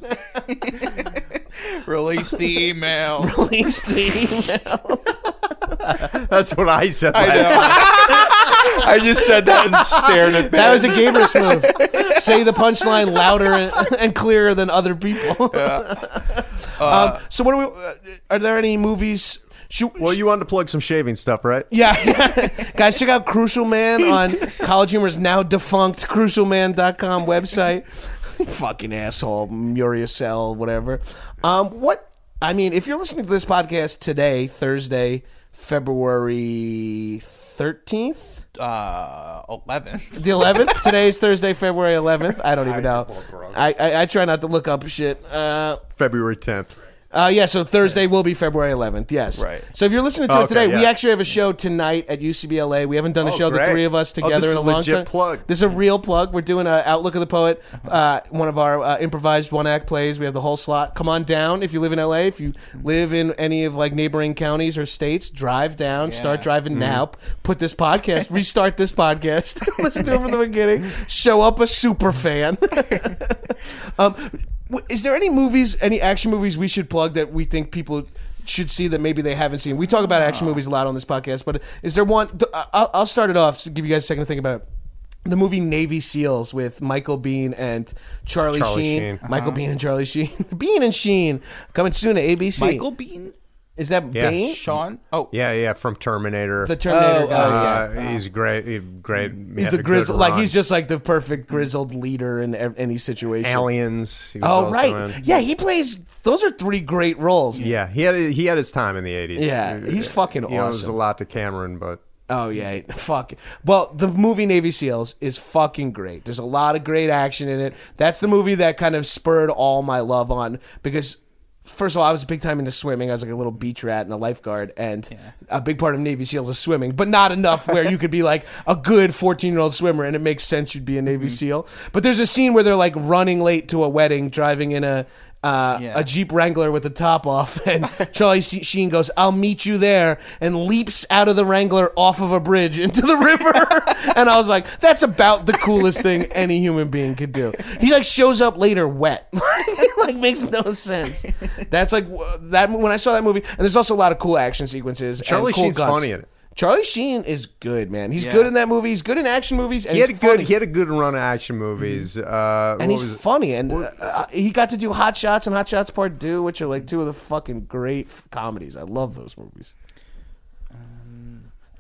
Release the email. Release the email. That's what I said. I know. I just said that and stared at That was a Gabrus move. Say the punchline louder and, and clearer than other people. um, so, what are we? Uh, are there any movies? Should, Well, you wanted to plug some shaving stuff, right? yeah, guys, check out Crucial Man on College Humor's now defunct crucialman.com website. Fucking asshole, Muriel, whatever. Um, what? I mean, if you're listening to this podcast today, Thursday, February thirteenth. uh, eleven. The 11th. Today's Thursday, February 11th. I don't even know. I, I, I try not to look up shit. Uh, February 10th. Uh, yeah, so Thursday will be February 11th. Yes. Right. So if you're listening to Oh, it okay, today, we yeah. actually have a show tonight at UCBLA. We haven't done a Oh, show, the great. three of us Oh, together this in a a long legit time. plug. This is a real plug. We're doing a Outlook of the Poet, uh, one of our uh, improvised one act plays. We have the whole slot. Come on down if you live in LA. If you live in any of like neighboring counties or states, drive down. Start driving Mm-hmm. now. Put this podcast. restart this podcast. Listen to it from the beginning. Show up a super fan. um, is there any movies, any action movies we should plug that we think people should see that maybe they haven't seen? We talk about action ah. movies a lot on this podcast, but is there one? I'll, I'll start it off to give you guys a second to think about it. The movie Navy SEALs with Michael Biehn and Charlie, Charlie Sheen. Sheen. Michael uh-huh. Biehn and Charlie Sheen. Biehn and Sheen coming soon to ABC. Michael Biehn, is that Yeah. Bane? Sean. Oh, Yeah, yeah, from Terminator. The Terminator Oh, guy. oh, yeah. Uh, he's great. He's great. He He's had the grizzled, like he's just like the perfect grizzled leader in any situation. aliens. Oh right, in. yeah, he plays. Those are three great roles. Yeah, he had he had his time in the eighties. Yeah, he's fucking awesome. he owes a lot to Cameron, but Oh yeah, fuck. Well, the movie Navy SEALs is fucking great. There's a lot of great action in it. That's the movie that kind of spurred all my love on because. First of all, I was a big time into swimming. I was like a little beach rat and a lifeguard, and a big part of Navy SEALs is swimming, but not enough where you could be like a good 14 year old swimmer and it makes sense you'd be a Navy mm-hmm. SEAL. But there's a scene where they're like running late to a wedding, driving in a uh, Yeah. a Jeep Wrangler with the top off, and Charlie Sheen goes, "I'll meet you there," and leaps out of the Wrangler off of a bridge into the river. and I was like, "That's about the coolest thing any human being could do." He like shows up later wet, like makes no sense. That's like that when I saw that movie, and there's also a lot of cool action sequences. and Charlie cool Sheen's guns. funny in it. Charlie Sheen is good, man. He's Yeah. good in that movie. He's good in action movies, and he had a he's good funny. he had a good run of action movies. Uh, and what he's was it? funny, and uh, he got to do Hot Shots and Hot Shots Part Two, which are like two of the fucking great f- comedies. I love those movies.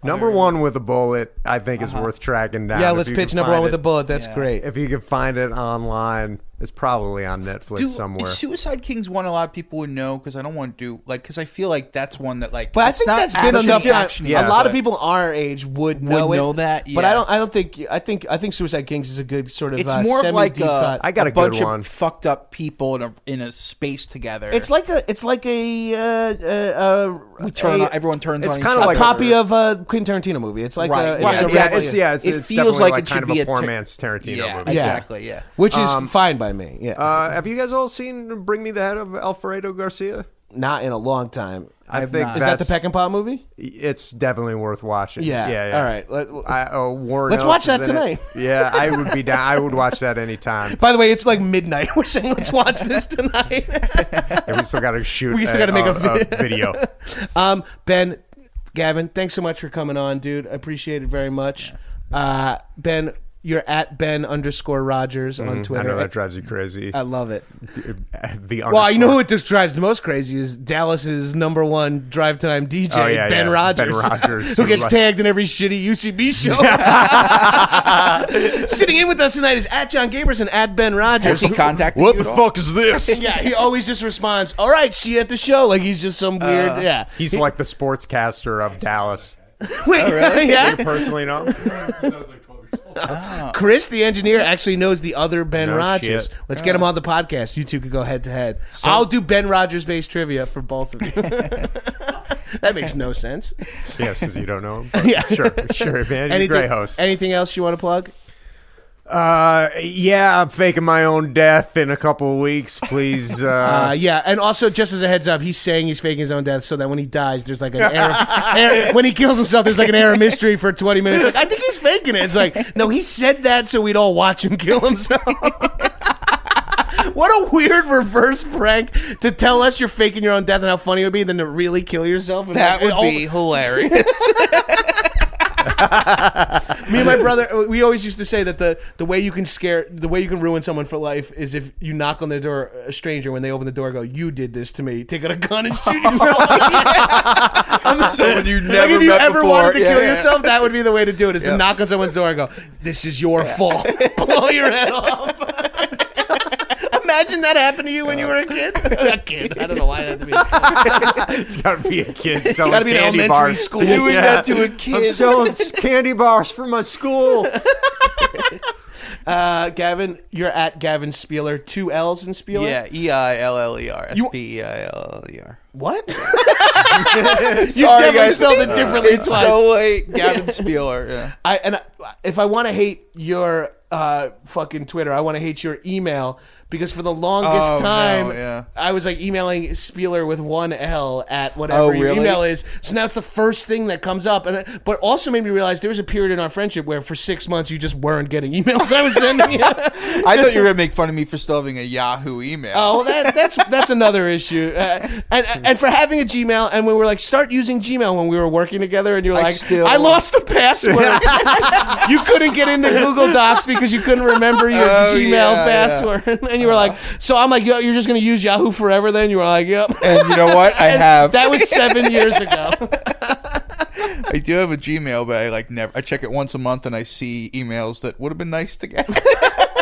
number one with a bullet. I think is worth tracking down. yeah, If let's you pitch number one find with it. a bullet. That's Yeah. great. If you can find it online, it's probably on Netflix Do, somewhere. is Suicide King's one a lot of people would know because I don't want to do like because I feel like that's one that like. But I think not that's been enough time. action-y, a lot of people our age would know it, know that, But I don't. I don't think. I think. I think Suicide Kings is a good sort of. It's uh, more of like a, cut. I got a good bunch one. of fucked up people in a in a space together. It's like a. It's like a. Uh, uh, uh, we turn a, on, everyone turns it's on. kinda each a like other. copy of a Quentin Tarantino movie. It's like Right, a. It's right, like a yeah, replica. it's yeah, it's, It feels like like, it kind should of a be a poor man's Tarantino movie. Exactly. Yeah. which is Um, fine by me. Yeah, Uh, have you guys all seen Bring Me the Head of Alfredo Garcia? not in a long time. I have think not. Is that the that's- Peckinpah movie? It's definitely worth watching. Yeah. yeah, yeah. All right. Let- I, uh, Warren Let's Ellis watch is that in it. tonight. Yeah, I would be down. I would watch that anytime. By the way, it's like midnight. We're saying let's watch this tonight. And we still got to shoot. We still got gotta to make a video. um, Ben, Gavin, thanks so much for coming on, dude. I appreciate it very much. Uh, Ben, You're at Ben underscore Rodgers on Mm-hmm. I know that drives you crazy. I love it. the Well, you know who it just drives the most crazy is Dallas's number one drive time DJ, Oh, yeah, Ben yeah. Rogers. Ben Rogers, who gets like- tagged in every shitty UCB show. Sitting in with us tonight is at John Gabrus and at Ben Rogers. Has he contacted What you the at all? fuck is this? yeah, he always just responds, "All right, see you at the show." Like he's just some weird. yeah, He's like the sportscaster of Dallas. Wait, really? yeah. You personally know? Oh. Chris, the engineer, actually knows the other Ben No Rogers. shit. Let's get him oh. on the podcast. You two could go head to head. I'll do Ben Rogers based trivia for both of you. that makes no sense. yes, because you don't know him. but Yeah. Sure, sure, man. You're a Anything, great host. anything else you want to plug? Uh, yeah, I'm faking my own death in a couple of weeks. Please. Uh, Uh, yeah, and also just as a heads up, he's saying he's faking his own death so that when he dies, there's like an air, air when he kills himself, there's like an air of mystery for 20 minutes. Like I think he's faking it. It's like no, he said that so we'd all watch him kill himself. what a weird reverse prank to tell us you're faking your own death and how funny it would be, than to really kill yourself. And That like, would all- be hilarious. Me and my brother, uh, we always used to say that the, the way you can scare, the way you can ruin someone for life is if you knock on their door, a stranger, when they open the door, go, "You did this to me." Take out a gun and shoot yourself. Someone you like never if you met ever before. wanted to Yeah, kill yeah. yourself, that would be the way to do it: is to knock on someone's door and go, "This is your fault." Blow your head off. Imagine that happen to you when you were a kid. a kid. I don't know why it had to be. A kid. it's got to be a kid selling gotta be an candy elementary bars. school. Doing Yeah. that to a I'm kid. selling candy bars for my school. Uh, Gavin, you're at Gavin Speiller. Two L's in Speiller. yeah, E I L L E R. S You- P E I L L E R. What? Sorry, definitely guys. spelled it differently It's twice. so late. Gavin Speiller. Yeah. I and I, if I want to hate your uh, fucking Twitter, I want to hate your email because for the longest Oh, no, time, yeah. I was like emailing Spieler with one L at whatever Oh, your really? email is. So now it's the first thing that comes up, and but also made me realize there was a period in our friendship where for six months you just weren't getting emails I was sending you. I thought you were gonna make fun of me for still having a Yahoo email. Oh, that, that's that's another issue. Uh, and and for having a Gmail, and we were like, start using Gmail when we were working together, and you're I like, still- I lost the password. you couldn't get into Google Docs because you couldn't remember your Oh, Gmail yeah, password, and you were like, so I'm like, Yo, you're just gonna use Yahoo forever? Then you were like, yep. And you know what? I And have. That was seven years ago. I do have a Gmail, but I like never. I check it once a month, and I see emails that would have been nice to get.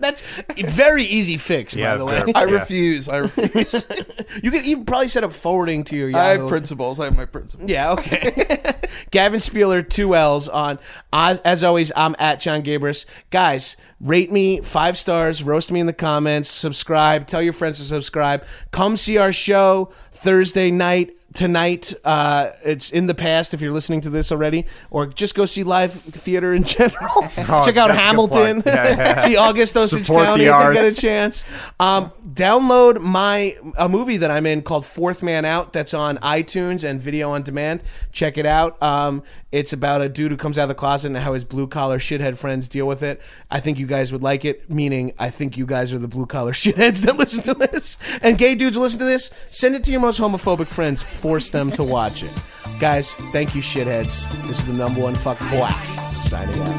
That's a very easy fix, Yeah, by the way. very- I Yeah. refuse. I refuse. You can even probably set up forwarding to your Yahoo. I have principles. I have my principles. Yeah, okay. Gavin Speiller, two L's on. As, as always, I'm at John Gabrus. Guys, rate me five stars, roast me in the comments, subscribe, tell your friends to subscribe. Come see our show Thursday night. Tonight, uh, it's in the past if you're listening to this already, or just go see live theater in general. Check out that's a good Hamilton. Yeah, yeah. see August Osage Support County if you get a chance. Um, download my a movie that I'm in called Fourth Man Out. That's on iTunes and video on demand. Check it out. Um, it's about a dude who comes out of the closet and how his blue collar shithead friends deal with it. I think you guys would like it. Meaning, I think you guys are the blue collar shitheads that listen to this. And gay dudes listen to this. Send it to your most homophobic friends. Force them to watch it. Guys, thank you, shitheads. This is the number one fuck black signing out.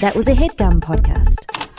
That was a headgum podcast.